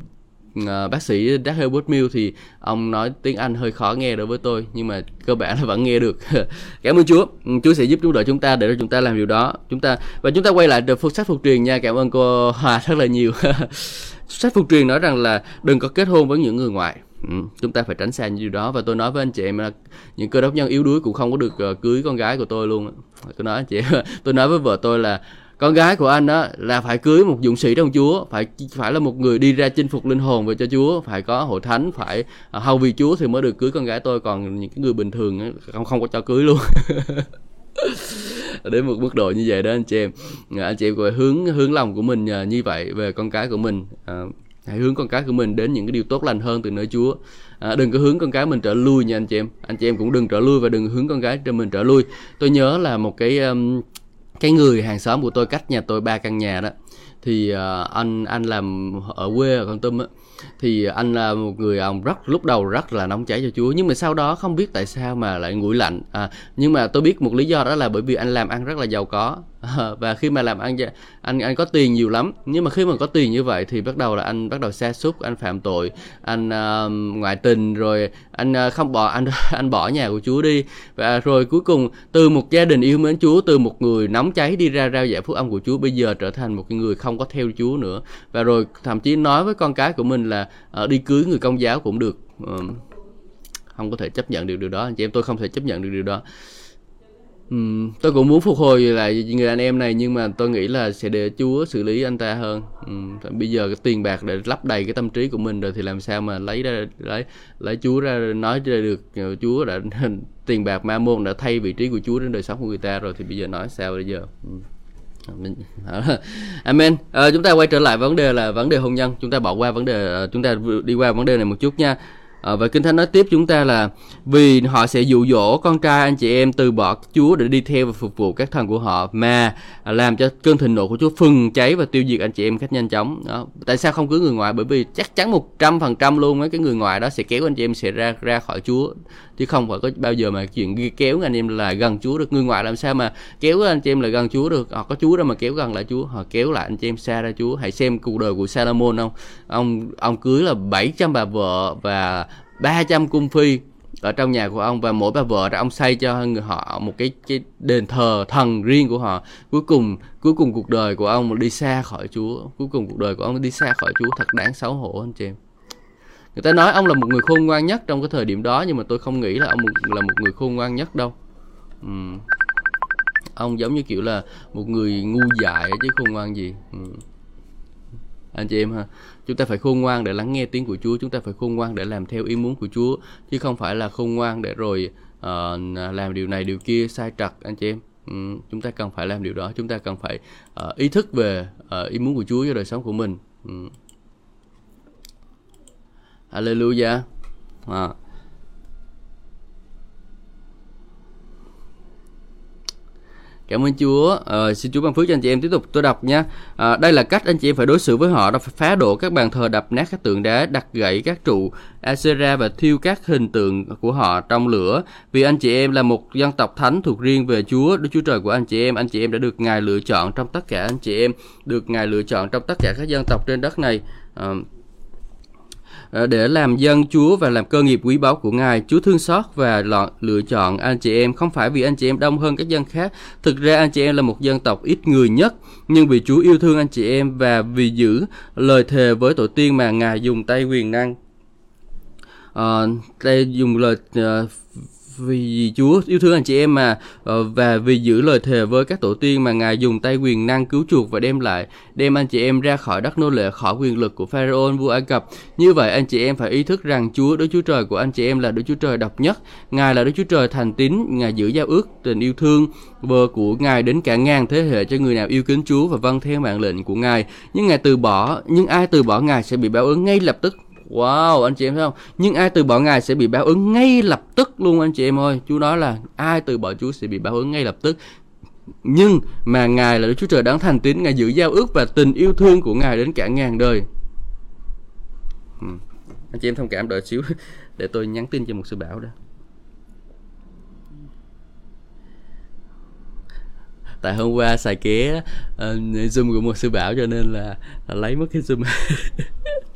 uh, bác sĩ Dr. Woodmill thì ông nói tiếng Anh hơi khó nghe đối với tôi nhưng mà cơ bản là vẫn nghe được. *laughs* Cảm ơn Chúa. Ừ, Chúa sẽ giúp chúng đỡ chúng ta để cho chúng ta làm điều đó. Chúng ta và chúng ta quay lại được sách phục truyền nha. Cảm ơn cô Hòa *laughs* rất là nhiều. *laughs* Sách phục truyền nói rằng là đừng có kết hôn với những người ngoài. Ừ, chúng ta phải tránh xa những điều đó. Và tôi nói với anh chị em là những cơ đốc nhân yếu đuối cũng không có được uh, cưới con gái của tôi luôn tôi nói anh chị tôi nói với vợ tôi là con gái của anh đó là phải cưới một dũng sĩ trong Chúa phải phải là một người đi ra chinh phục linh hồn về cho Chúa phải có hội thánh phải uh, hầu vì Chúa thì mới được cưới con gái tôi còn những cái người bình thường không không có cho cưới luôn. *laughs* Đến một mức độ như vậy đó anh chị em. À, anh chị em phải hướng hướng lòng của mình à, như vậy về con cái của mình. À, hãy hướng con cái của mình đến những cái điều tốt lành hơn từ nơi Chúa. À, đừng có hướng con cái mình trở lui nha anh chị em. Anh chị em cũng đừng trở lui và đừng hướng con cái cho mình trở lui. Tôi nhớ là một cái um, cái người hàng xóm của tôi cách nhà tôi ba căn nhà đó. Thì uh, anh anh làm ở quê ở con tum á thì anh là một người ông rất lúc đầu rất là nóng cháy cho Chúa. Nhưng mà sau đó không biết tại sao mà lại nguội lạnh. À, nhưng mà tôi biết một lý do đó là bởi vì anh làm ăn rất là giàu có. *laughs* À, và khi mà làm ăn anh anh có tiền nhiều lắm. Nhưng mà khi mà có tiền như vậy thì bắt đầu là anh bắt đầu xa xúc anh phạm tội anh uh, ngoại tình rồi anh uh, không bỏ anh *laughs* anh bỏ nhà của Chúa đi. Và rồi cuối cùng từ một gia đình yêu mến Chúa từ một người nóng cháy đi ra rao giải phúc âm của Chúa bây giờ trở thành một cái người không có theo Chúa nữa. Và rồi thậm chí nói với con cái của mình là uh, đi cưới người công giáo cũng được uh, không có thể chấp nhận được điều đó anh chị em tôi không thể chấp nhận được điều đó tôi cũng muốn phục hồi lại người anh em này nhưng mà tôi nghĩ là sẽ để Chúa xử lý anh ta hơn. Bây giờ cái tiền bạc để lấp đầy cái tâm trí của mình rồi thì làm sao mà lấy ra lấy lấy Chúa ra nói ra được Chúa đã *laughs* tiền bạc ma môn đã thay vị trí của Chúa đến đời sống của người ta rồi thì bây giờ nói sao bây giờ? Ừ. *laughs* Amen. À, chúng ta quay trở lại vấn đề là vấn đề hôn nhân. Chúng ta bỏ qua vấn đề ờ, chúng ta đi qua vấn đề này một chút nha. À, và Kinh Thánh nói tiếp chúng ta là vì họ sẽ dụ dỗ con trai anh chị em từ bỏ Chúa để đi theo và phục vụ các thần của họ mà à, làm cho cơn thịnh nộ của Chúa phừng cháy và tiêu diệt anh chị em cách nhanh chóng. Đó. Tại sao không cưới người ngoài? Bởi vì chắc chắn một trăm phần trăm luôn mấy cái người ngoài đó sẽ kéo anh chị em sẽ ra ra khỏi Chúa chứ không phải có bao giờ mà chuyện kéo anh em là gần Chúa được người ngoài làm sao mà kéo anh chị em là gần Chúa được họ có Chúa đâu mà kéo gần lại Chúa họ kéo lại anh chị em xa ra Chúa hãy xem cuộc đời của Salomon không ông ông cưới là 700 bà vợ và 300 cung phi ở trong nhà của ông và mỗi bà vợ ra ông xây cho người họ một cái cái đền thờ thần riêng của họ. Cuối cùng cuối cùng cuộc đời của ông đi xa khỏi Chúa. Cuối cùng cuộc đời của ông đi xa khỏi Chúa. Thật đáng xấu hổ anh chị em. Người ta nói ông là một người khôn ngoan nhất trong cái thời điểm đó, nhưng mà tôi không nghĩ là ông là một người khôn ngoan nhất đâu. Ừ. ông giống như kiểu là một người ngu dại chứ khôn ngoan gì. Ừ anh chị em ha chúng ta phải khôn ngoan để lắng nghe tiếng của Chúa chúng ta phải khôn ngoan để làm theo ý muốn của Chúa chứ không phải là khôn ngoan để rồi uh, làm điều này điều kia sai trật anh chị em ừ, chúng ta cần phải làm điều đó chúng ta cần phải uh, ý thức về uh, ý muốn của Chúa cho đời sống của mình ừ. Hallelujah. À. Cảm ơn Chúa. À, xin Chúa ban phước cho anh chị em tiếp tục tôi đọc nha. À, đây là cách anh chị em phải đối xử với họ đó phải phá đổ các bàn thờ đập nát các tượng đá, đặt gãy các trụ Asera và thiêu các hình tượng của họ trong lửa. Vì anh chị em là một dân tộc thánh thuộc riêng về Chúa, Đức Chúa Trời của anh chị em, anh chị em đã được Ngài lựa chọn trong tất cả anh chị em, được Ngài lựa chọn trong tất cả các dân tộc trên đất này. À, Ờ, để làm dân Chúa và làm cơ nghiệp quý báu của Ngài. Chúa thương xót và lựa chọn anh chị em không phải vì anh chị em đông hơn các dân khác. Thực ra anh chị em là một dân tộc ít người nhất, nhưng vì Chúa yêu thương anh chị em và vì giữ lời thề với tổ tiên mà Ngài dùng tay quyền năng À, tay dùng lời uh, vì Chúa yêu thương anh chị em mà ờ, và vì giữ lời thề với các tổ tiên mà Ngài dùng tay quyền năng cứu chuộc và đem lại đem anh chị em ra khỏi đất nô lệ khỏi quyền lực của Pharaoh vua Ai Cập. Như vậy anh chị em phải ý thức rằng Chúa Đức Chúa Trời của anh chị em là Đức Chúa Trời độc nhất. Ngài là Đức Chúa Trời thành tín, Ngài giữ giao ước tình yêu thương vợ của Ngài đến cả ngàn thế hệ cho người nào yêu kính Chúa và vâng theo mạng lệnh của Ngài. Nhưng Ngài từ bỏ, nhưng ai từ bỏ Ngài sẽ bị báo ứng ngay lập tức Wow, anh chị em thấy không? Nhưng ai từ bỏ Ngài sẽ bị báo ứng ngay lập tức luôn anh chị em ơi. Chúa nói là ai từ bỏ Chúa sẽ bị báo ứng ngay lập tức. Nhưng mà Ngài là Đức Chúa Trời đáng thành tín, Ngài giữ giao ước và tình yêu thương của Ngài đến cả ngàn đời. Ừ. Anh chị em thông cảm đợi xíu *laughs* để tôi nhắn tin cho một sư bảo đó. tại hôm qua xài ké uh, zoom của một sư bảo cho nên là, là lấy mất cái zoom. *laughs*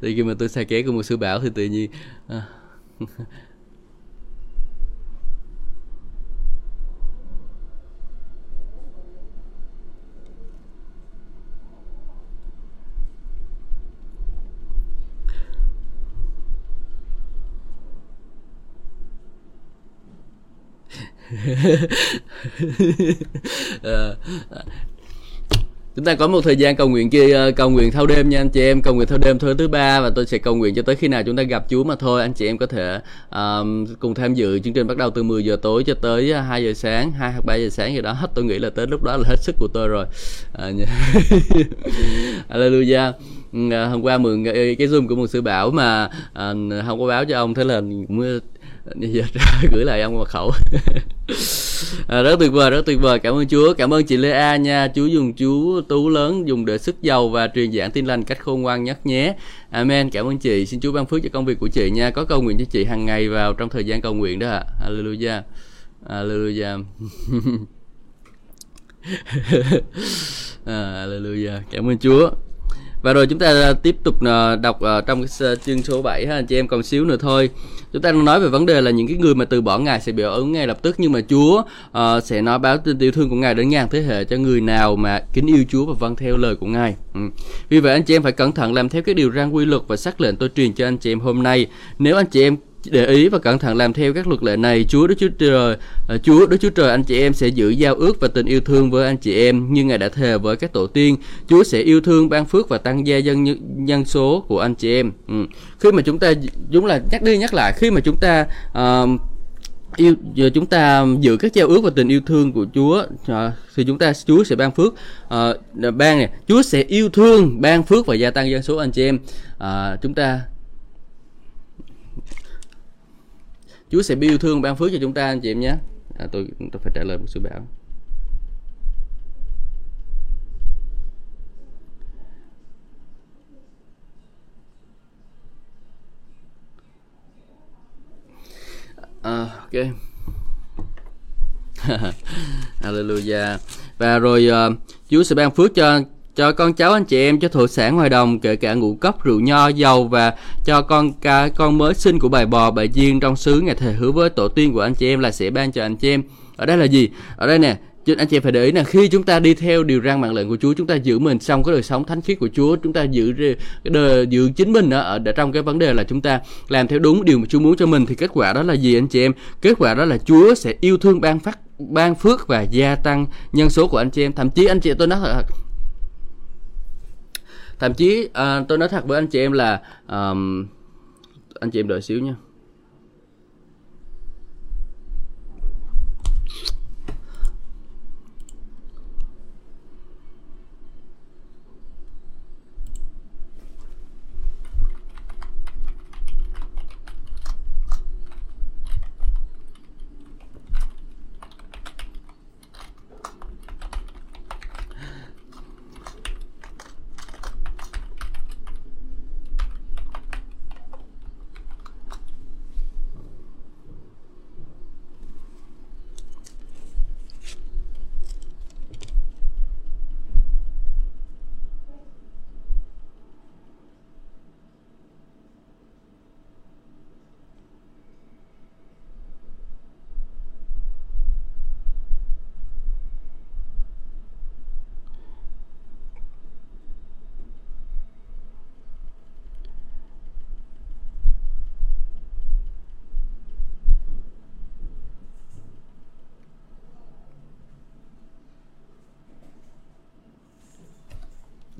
thì khi mà tôi xài ké của một sư bảo thì tự nhiên à, Ờ, ờ. Chúng ta có một thời gian cầu nguyện kia ờ, cầu nguyện thâu đêm nha anh chị em. Cầu nguyện thâu đêm thứ thứ ba và tôi sẽ cầu nguyện cho tới khi nào chúng ta gặp Chúa mà thôi. Anh chị em có thể um, cùng tham dự chương trình bắt đầu từ 10 giờ tối cho tới 2 giờ sáng 2 hoặc 3 giờ sáng gì đó. Hết tôi nghĩ là tới lúc đó là hết sức của tôi rồi. À, *laughs* Hallelujah. Ừ, hôm qua mượn cái zoom của một sư bảo mà à, không có báo cho ông. Thế là gửi lại ông mật khẩu. *laughs* À, rất tuyệt vời rất tuyệt vời. Cảm ơn chúa. Cảm ơn chị lê a nha. Chú dùng chú tú lớn dùng để sức giàu và truyền giảng tin lành cách khôn ngoan nhất nhé. Amen. Cảm ơn chị. Xin chúa ban phước cho công việc của chị nha. Có cầu nguyện cho chị hàng ngày vào trong thời gian cầu nguyện đó ạ. À. hallelujah. Hallelujah. *laughs* À, hallelujah. Cảm ơn chúa. Và rồi chúng ta tiếp tục à, đọc à, trong cái chương số 7 ha. Anh chị em còn xíu nữa thôi chúng ta đang nói về vấn đề là những cái người mà từ bỏ ngài sẽ bị ứng ngay lập tức nhưng mà chúa uh, sẽ nói báo tin yêu thương của ngài đến ngàn thế hệ cho người nào mà kính yêu chúa và vâng theo lời của ngài ừ. vì vậy anh chị em phải cẩn thận làm theo cái điều răn quy luật và xác lệnh tôi truyền cho anh chị em hôm nay nếu anh chị em để ý và cẩn thận làm theo các luật lệ này Chúa Đức Chúa Trời à, Chúa Đức Chúa Trời anh chị em sẽ giữ giao ước và tình yêu thương với anh chị em như ngài đã thề với các tổ tiên. Chúa sẽ yêu thương ban phước và tăng gia dân nhân số của anh chị em. Ừ. khi mà chúng ta đúng là nhắc đi nhắc lại khi mà chúng ta uh, yêu giờ chúng ta giữ các giao ước và tình yêu thương của Chúa à, thì chúng ta Chúa sẽ ban phước à, ban này Chúa sẽ yêu thương ban phước và gia tăng dân số anh chị em. À, chúng ta Chúa sẽ yêu thương ban phước cho chúng ta anh chị em nhé. À, tôi tôi phải trả lời một sư bảo à, ok. *laughs* Hallelujah. Và rồi uh, Chúa sẽ ban phước cho cho con cháu anh chị em cho thổ sản ngoài đồng kể cả ngũ cốc rượu nho dầu và cho con ca con mới sinh của bài bò bài diên trong xứ. Ngày thề hứa với tổ tiên của anh chị em là sẽ ban cho anh chị em. Ở đây là gì? Ở đây nè cho anh chị phải để ý là khi chúng ta đi theo điều răn mạng lệnh của Chúa chúng ta giữ mình trong cái đời sống thánh khiết của Chúa chúng ta giữ cái đời giữ chính mình ở, ở trong cái vấn đề là chúng ta làm theo đúng điều mà Chúa muốn cho mình thì kết quả đó là gì anh chị em? Kết quả đó là Chúa sẽ yêu thương ban phát ban phước và gia tăng nhân số của anh chị em. Thậm chí anh chị tôi nói thật thậm chí uh, tôi nói thật với anh chị em là um, anh chị em đợi xíu nha.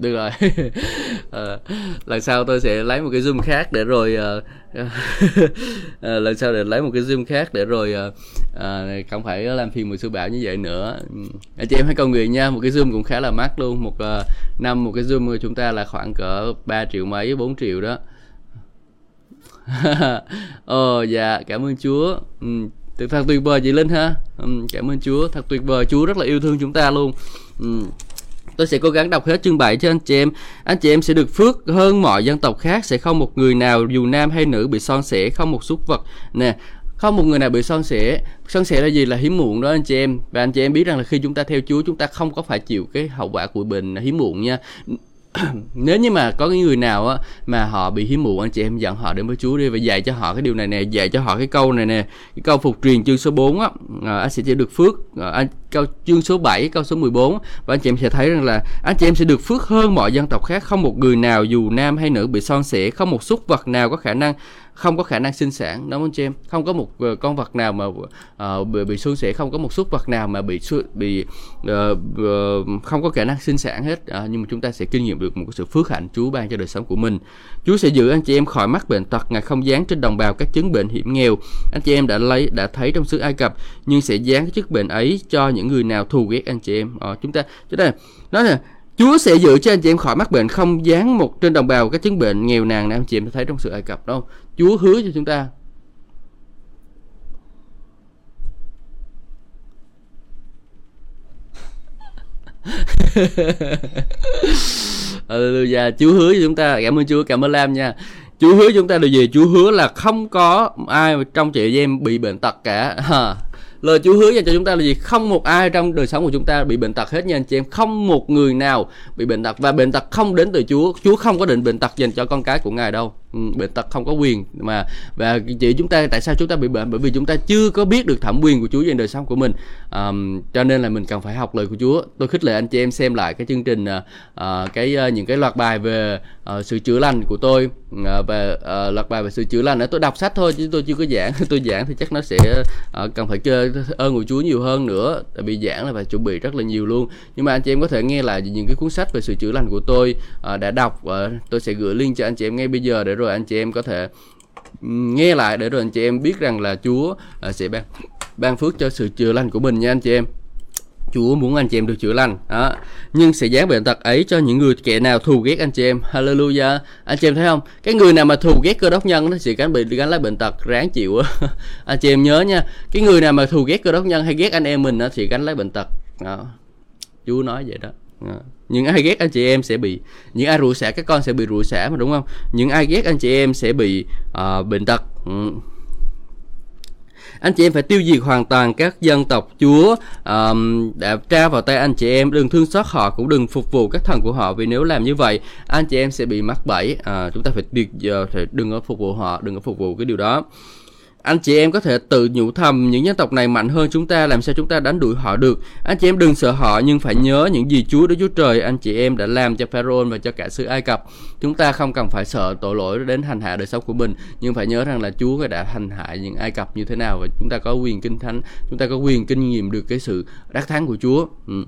Được rồi. À, lần sau tôi sẽ lấy một cái zoom khác để rồi à, à, *laughs* lần sau để lấy một cái zoom khác để rồi à, không phải làm phiền một sư bảo như vậy nữa. Ừ. Anh chị em hãy cầu nguyện nha một cái zoom cũng khá là mắc luôn. Một à, năm một cái zoom của chúng ta là khoảng cỡ 3 triệu mấy 4 triệu đó. *laughs* Ồ oh, dạ cảm ơn chúa. Ừ, thật tuyệt vời chị linh ha. Ừ, cảm ơn chúa. Thật tuyệt vời. Chúa rất là yêu thương chúng ta luôn. Ừ. Tôi sẽ cố gắng đọc hết chương 7 cho anh chị em. Anh chị em sẽ được phước hơn mọi dân tộc khác, sẽ không một người nào dù nam hay nữ bị son sẻ, không một súc vật. Nè, không một người nào bị son sẻ son sẻ là gì là hiếm muộn đó anh chị em và anh chị em biết rằng là khi chúng ta theo Chúa chúng ta không có phải chịu cái hậu quả của bệnh hiếm muộn nha *coughs* nếu như mà có cái người nào á mà họ bị hiếm muộn anh chị em dẫn họ đến với Chúa đi và dạy cho họ cái điều này nè dạy cho họ cái câu này nè cái câu phục truyền chương số 4 á à, anh sẽ chỉ được phước à, anh câu chương số 7 câu số 14 và anh chị em sẽ thấy rằng là anh chị em sẽ được phước hơn mọi dân tộc khác không một người nào dù nam hay nữ bị son sẻ không một súc vật nào có khả năng không có khả năng sinh sản. Đúng không chị em không có một uh, con vật nào mà uh, bị, bị suôn sẻ không có một súc vật nào mà bị bị uh, uh, không có khả năng sinh sản hết. Uh, nhưng mà chúng ta sẽ kinh nghiệm được một sự phước hạnh Chúa ban cho đời sống của mình. Chúa sẽ giữ anh chị em khỏi mắc bệnh tật ngài không dán trên đồng bào các chứng bệnh hiểm nghèo. Anh chị em đã lấy đã thấy trong xứ Ai Cập nhưng sẽ dán cái chức bệnh ấy cho những người nào thù ghét anh chị em. Uh, chúng ta chúng ta nói là Chúa sẽ giữ cho anh chị em khỏi mắc bệnh không dán một trên đồng bào các chứng bệnh nghèo nàn nào anh chị em thấy trong sự Ai Cập đâu. Chúa hứa cho chúng ta. *laughs* Hallelujah, Chúa hứa cho chúng ta, cảm ơn Chúa, cảm ơn Lam nha. Chúa hứa chúng ta điều gì? Chúa hứa là không có ai trong chị em bị bệnh tật cả lời Chúa hứa dành cho chúng ta là gì? Không một ai trong đời sống của chúng ta bị bệnh tật hết nha anh chị em. Không một người nào bị bệnh tật. Và bệnh tật không đến từ Chúa. Chúa không có định bệnh tật dành cho con cái của ngài đâu. Ừ, bệnh tật không có quyền. Mà và chị chúng ta tại sao chúng ta bị bệnh? Bởi vì chúng ta chưa có biết được thẩm quyền của Chúa trên đời sống của mình. À, cho nên là mình cần phải học lời của Chúa. Tôi khích lệ anh chị em xem lại cái chương trình à, cái à, những cái loạt bài về à, sự chữa lành của tôi. À, về à, loạt bài về sự chữa lành đó. Tôi đọc sách thôi chứ tôi chưa có giảng. *laughs* Tôi giảng thì chắc nó sẽ à, cần phải chơi ơn của Chúa nhiều hơn nữa. Tại vì giảng là phải chuẩn bị rất là nhiều luôn. Nhưng mà anh chị em có thể nghe lại những cái cuốn sách về sự chữa lành của tôi à, đã đọc. Uh, tôi sẽ gửi link cho anh chị em ngay bây giờ để rồi anh chị em có thể nghe lại để rồi anh chị em biết rằng là Chúa à, sẽ ban ban phước cho sự chữa lành của mình nha anh chị em. Chúa muốn anh chị em được chữa lành đó. nhưng sẽ dán bệnh tật ấy cho những người kẻ nào thù ghét anh chị em. Hallelujah. Anh chị em thấy không? Cái người nào mà thù ghét cơ đốc nhân nó sẽ gắn bị gắn lấy bệnh tật ráng chịu *laughs* anh chị em nhớ nha. Cái người nào mà thù ghét cơ đốc nhân hay ghét anh em mình nó thì gánh lấy bệnh tật đó. Chúa nói vậy đó, đó những ai ghét anh chị em sẽ bị những ai rủa xả các con sẽ bị rủa xả mà đúng không? Những ai ghét anh chị em sẽ bị uh, bệnh tật. Ừ. Anh chị em phải tiêu diệt hoàn toàn các dân tộc Chúa um, đã trao vào tay anh chị em. Đừng thương xót họ cũng đừng phục vụ các thần của họ vì nếu làm như vậy anh chị em sẽ bị mắc bẫy. Uh, chúng ta phải tuyệt giờ phải đừng có phục vụ họ đừng có phục vụ cái điều đó anh chị em có thể tự nhủ thầm những dân tộc này mạnh hơn chúng ta, làm sao chúng ta đánh đuổi họ được? Anh chị em đừng sợ họ, nhưng phải nhớ những gì Chúa Đức Chúa Trời, anh chị em đã làm cho Pharaoh và cho cả xứ Ai Cập. Chúng ta không cần phải sợ tội lỗi đến hành hạ đời sống của mình, nhưng phải nhớ rằng là Chúa đã hành hạ những Ai Cập như thế nào và chúng ta có quyền kinh thánh, chúng ta có quyền kinh nghiệm được cái sự đắc thắng của Chúa. Ừ.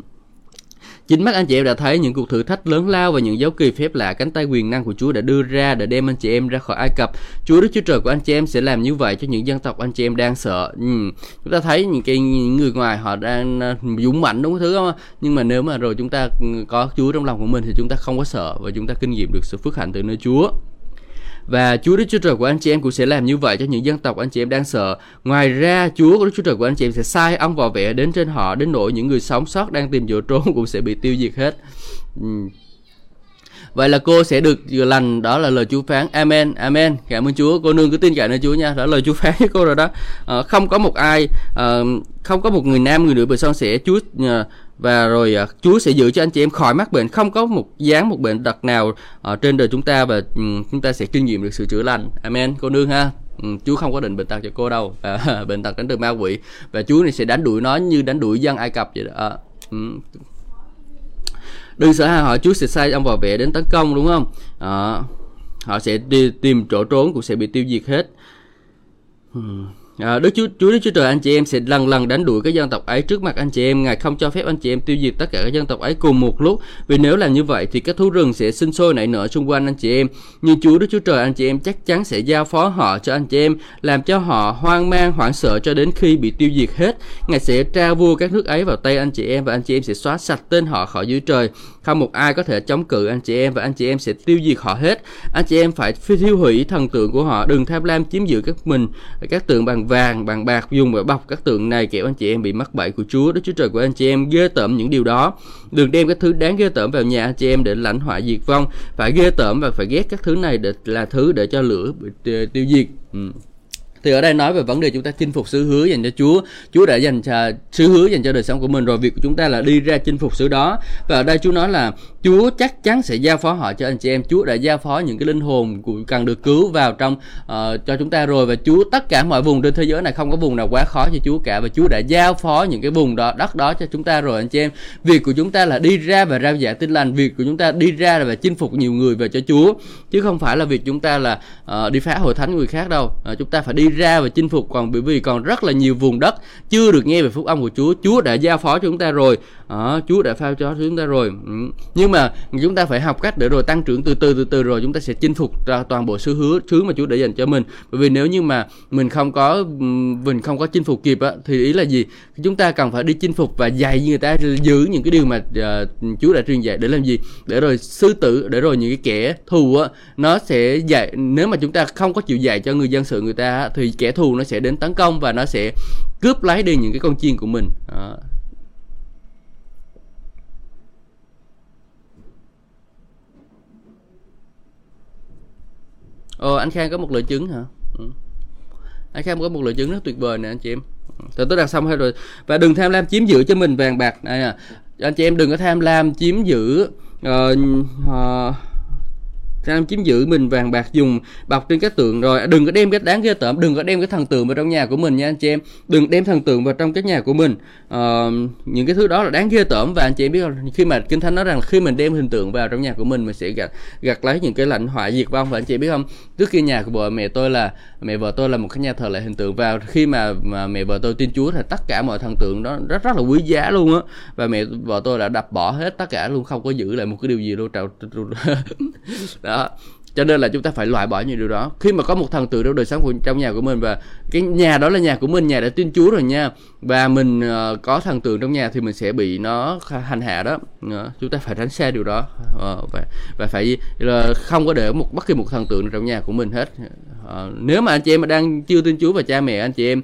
Chính mắt anh chị em đã thấy những cuộc thử thách lớn lao và những dấu kỳ phép lạ cánh tay quyền năng của Chúa đã đưa ra để đem anh chị em ra khỏi Ai Cập. Chúa Đức Chúa Trời của anh chị em sẽ làm như vậy cho những dân tộc anh chị em đang sợ. Ừ. Chúng ta thấy những cái những người ngoài họ đang à, dũng mạnh đúng thứ không? Nhưng mà nếu mà rồi chúng ta ừ, có Chúa trong lòng của mình thì chúng ta không có sợ và chúng ta kinh nghiệm được sự phước hạnh từ nơi Chúa. Và Chúa Đức Chúa Trời của anh chị em cũng sẽ làm như vậy cho những dân tộc anh chị em đang sợ. Ngoài ra, Chúa Đức Chúa Trời của anh chị em sẽ sai ông vào vẽ đến trên họ đến nỗi những người sống sót đang tìm chỗ trốn *laughs* cũng sẽ bị tiêu diệt hết. Uhm. Vậy là cô sẽ được chữa lành. Đó là lời Chúa phán. Amen. Amen. Cảm ơn Chúa. Cô nương cứ tin cậy nơi Chúa nha. Đó là lời Chúa *laughs* phán với cô rồi đó. À, Không có một ai à, Không có một người nam người nữ bị son sẻ Chúa à, và rồi à, Chúa sẽ giữ cho anh chị em khỏi mắc bệnh. Không có một dáng một bệnh đặc nào ở trên đời chúng ta và um, chúng ta sẽ kinh nghiệm được sự chữa lành. Amen. Cô nương ha. Ừ, Chúa không có định bệnh tật cho cô đâu. À, *laughs* bệnh tật đến từ ma quỷ. Và Chúa này sẽ đánh đuổi nó như đánh đuổi dân Ai Cập vậy đó. À, um, đừng sợ hãi họ Chúa sẽ sai ông vào vệ đến tấn công đúng không? À, họ sẽ đi tìm chỗ trốn cũng sẽ bị tiêu diệt hết. Hmm. À, Đức Chúa Chúa Đức Chúa Trời anh chị em sẽ lần lần đánh đuổi các dân tộc ấy trước mặt anh chị em. Ngài không cho phép anh chị em tiêu diệt tất cả các dân tộc ấy cùng một lúc. Vì nếu làm như vậy thì các thú rừng sẽ sinh sôi nảy nở xung quanh anh chị em. Nhưng Chúa Đức Chúa Trời anh chị em chắc chắn sẽ giao phó họ cho anh chị em, làm cho họ hoang mang, hoảng sợ cho đến khi bị tiêu diệt hết. Ngài sẽ trao vua các nước ấy vào tay anh chị em và anh chị em sẽ xóa sạch tên họ khỏi dưới trời. Không một ai có thể chống cự anh chị em và anh chị em sẽ tiêu diệt họ hết. Anh chị em phải thiêu hủy thần tượng của họ, đừng tham lam chiếm giữ các mình các tượng bằng vàng, bằng bạc dùng để bọc các tượng này kẻo anh chị em bị mắc bẫy của Chúa. Đức Chúa Trời của anh chị em ghê tởm những điều đó. Đừng đem các thứ đáng ghê tởm vào nhà anh chị em để lãnh họa diệt vong. Phải ghê tởm và phải ghét các thứ này để là thứ để cho lửa tiêu diệt. Ừ thì ở đây nói về vấn đề chúng ta chinh phục sứ hứa dành cho Chúa. Chúa đã dành cho sứ hứa dành cho đời sống của mình rồi việc của chúng ta là đi ra chinh phục sứ đó. Và ở đây Chúa nói là Chúa chắc chắn sẽ giao phó họ cho anh chị em. Chúa đã giao phó những cái linh hồn của cần được cứu vào trong uh, cho chúng ta rồi. Và Chúa tất cả mọi vùng trên thế giới này không có vùng nào quá khó cho Chúa cả. Và Chúa đã giao phó những cái vùng đó đất đó cho chúng ta rồi anh chị em. Việc của chúng ta là đi ra và rao giảng tin lành. Việc của chúng ta đi ra và chinh phục nhiều người về cho Chúa. Chứ không phải là việc chúng ta là uh, đi phá hội thánh người khác đâu. Uh, chúng ta phải đi ra và chinh phục còn bởi vì còn rất là nhiều vùng đất chưa được nghe về phúc âm của Chúa. Chúa đã giao phó cho chúng ta rồi. À, Chúa đã phao cho chúng ta rồi. Ừ. nhưng mà chúng ta phải học cách để rồi tăng trưởng từ từ từ từ rồi chúng ta sẽ chinh phục ra toàn bộ sứ hứa thứ mà Chúa đã dành cho mình. Bởi vì nếu như mà mình không có ừ, mình không có chinh phục kịp á thì ý là gì? Chúng ta cần phải đi chinh phục và dạy người ta giữ những cái điều mà uh, Chúa đã truyền dạy để làm gì? Để rồi sư tử để rồi những cái kẻ thù á nó sẽ dạy nếu mà chúng ta không có chịu dạy cho người dân sự người ta thì kẻ thù nó sẽ đến tấn công và nó sẽ cướp lấy đi những cái con chiên của mình đó. Ồ anh Khang có một lời chứng hả? Ừ. Anh Khang có một lời chứng rất tuyệt vời nè anh chị em. Ừ. Thì tôi đặt xong hết rồi. Và đừng tham lam chiếm giữ cho mình vàng bạc này à. Anh chị em đừng có tham lam chiếm giữ uh, uh, tham chiếm giữ mình vàng bạc dùng. Bọc trên các tượng rồi à, đừng có đem cái đáng ghê tởm đừng có đem cái thần tượng vào trong nhà của mình nha anh chị em. Đừng đem thần tượng vào trong cái nhà của mình. Uh, những cái thứ đó là đáng ghê tởm và anh chị em biết không? Khi mà kinh thánh nói rằng khi mình đem hình tượng vào trong nhà của mình mình sẽ gặt gặt lấy những cái lãnh họa diệt vong và anh chị biết không? Trước khi nhà của vợ mẹ tôi là mẹ vợ tôi là một cái nhà thờ lại hình tượng. Vào khi mà mà mẹ vợ tôi tin Chúa thì tất cả mọi thần tượng đó rất rất là quý giá luôn á. Và mẹ vợ tôi đã đập bỏ hết tất cả luôn không có giữ lại một cái điều gì luôn. Trào *laughs* đó. Cho nên là chúng ta phải loại bỏ những điều đó. Khi mà có một thần tượng trong đời sống của trong nhà của mình và cái nhà đó là nhà của mình nhà đã tin chúa rồi nha và mình uh, có thần tượng trong nhà thì mình sẽ bị nó hành hạ đó. Uh, chúng ta phải tránh xa điều đó. Uh, và và phải là không có để một bất kỳ một thần tượng trong nhà của mình hết. Uh, nếu mà anh chị em đang chưa tin chúa và cha mẹ anh chị em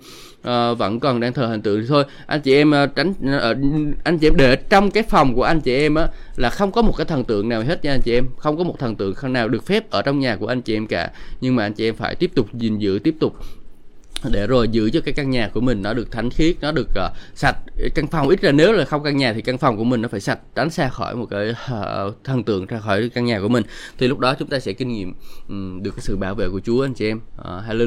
uh, vẫn còn đang thờ hình tượng thì thôi. Anh chị em uh, tránh uh, anh chị em để trong cái phòng của anh chị em á là không có một cái thần tượng nào hết nha anh chị em. Không có một thần tượng nào được phép ở trong nhà của anh chị em cả. Nhưng mà anh chị em phải tiếp tục gìn giữ tiếp tục để rồi giữ cho cái căn nhà của mình nó được thánh khiết nó được uh, sạch. Căn phòng ít ra nếu là không căn nhà thì căn phòng của mình nó phải sạch tránh xa khỏi một cái uh, thần tượng ra khỏi căn nhà của mình. Thì lúc đó chúng ta sẽ kinh nghiệm um, được cái sự bảo vệ của Chúa anh chị em. Uh, hallelujah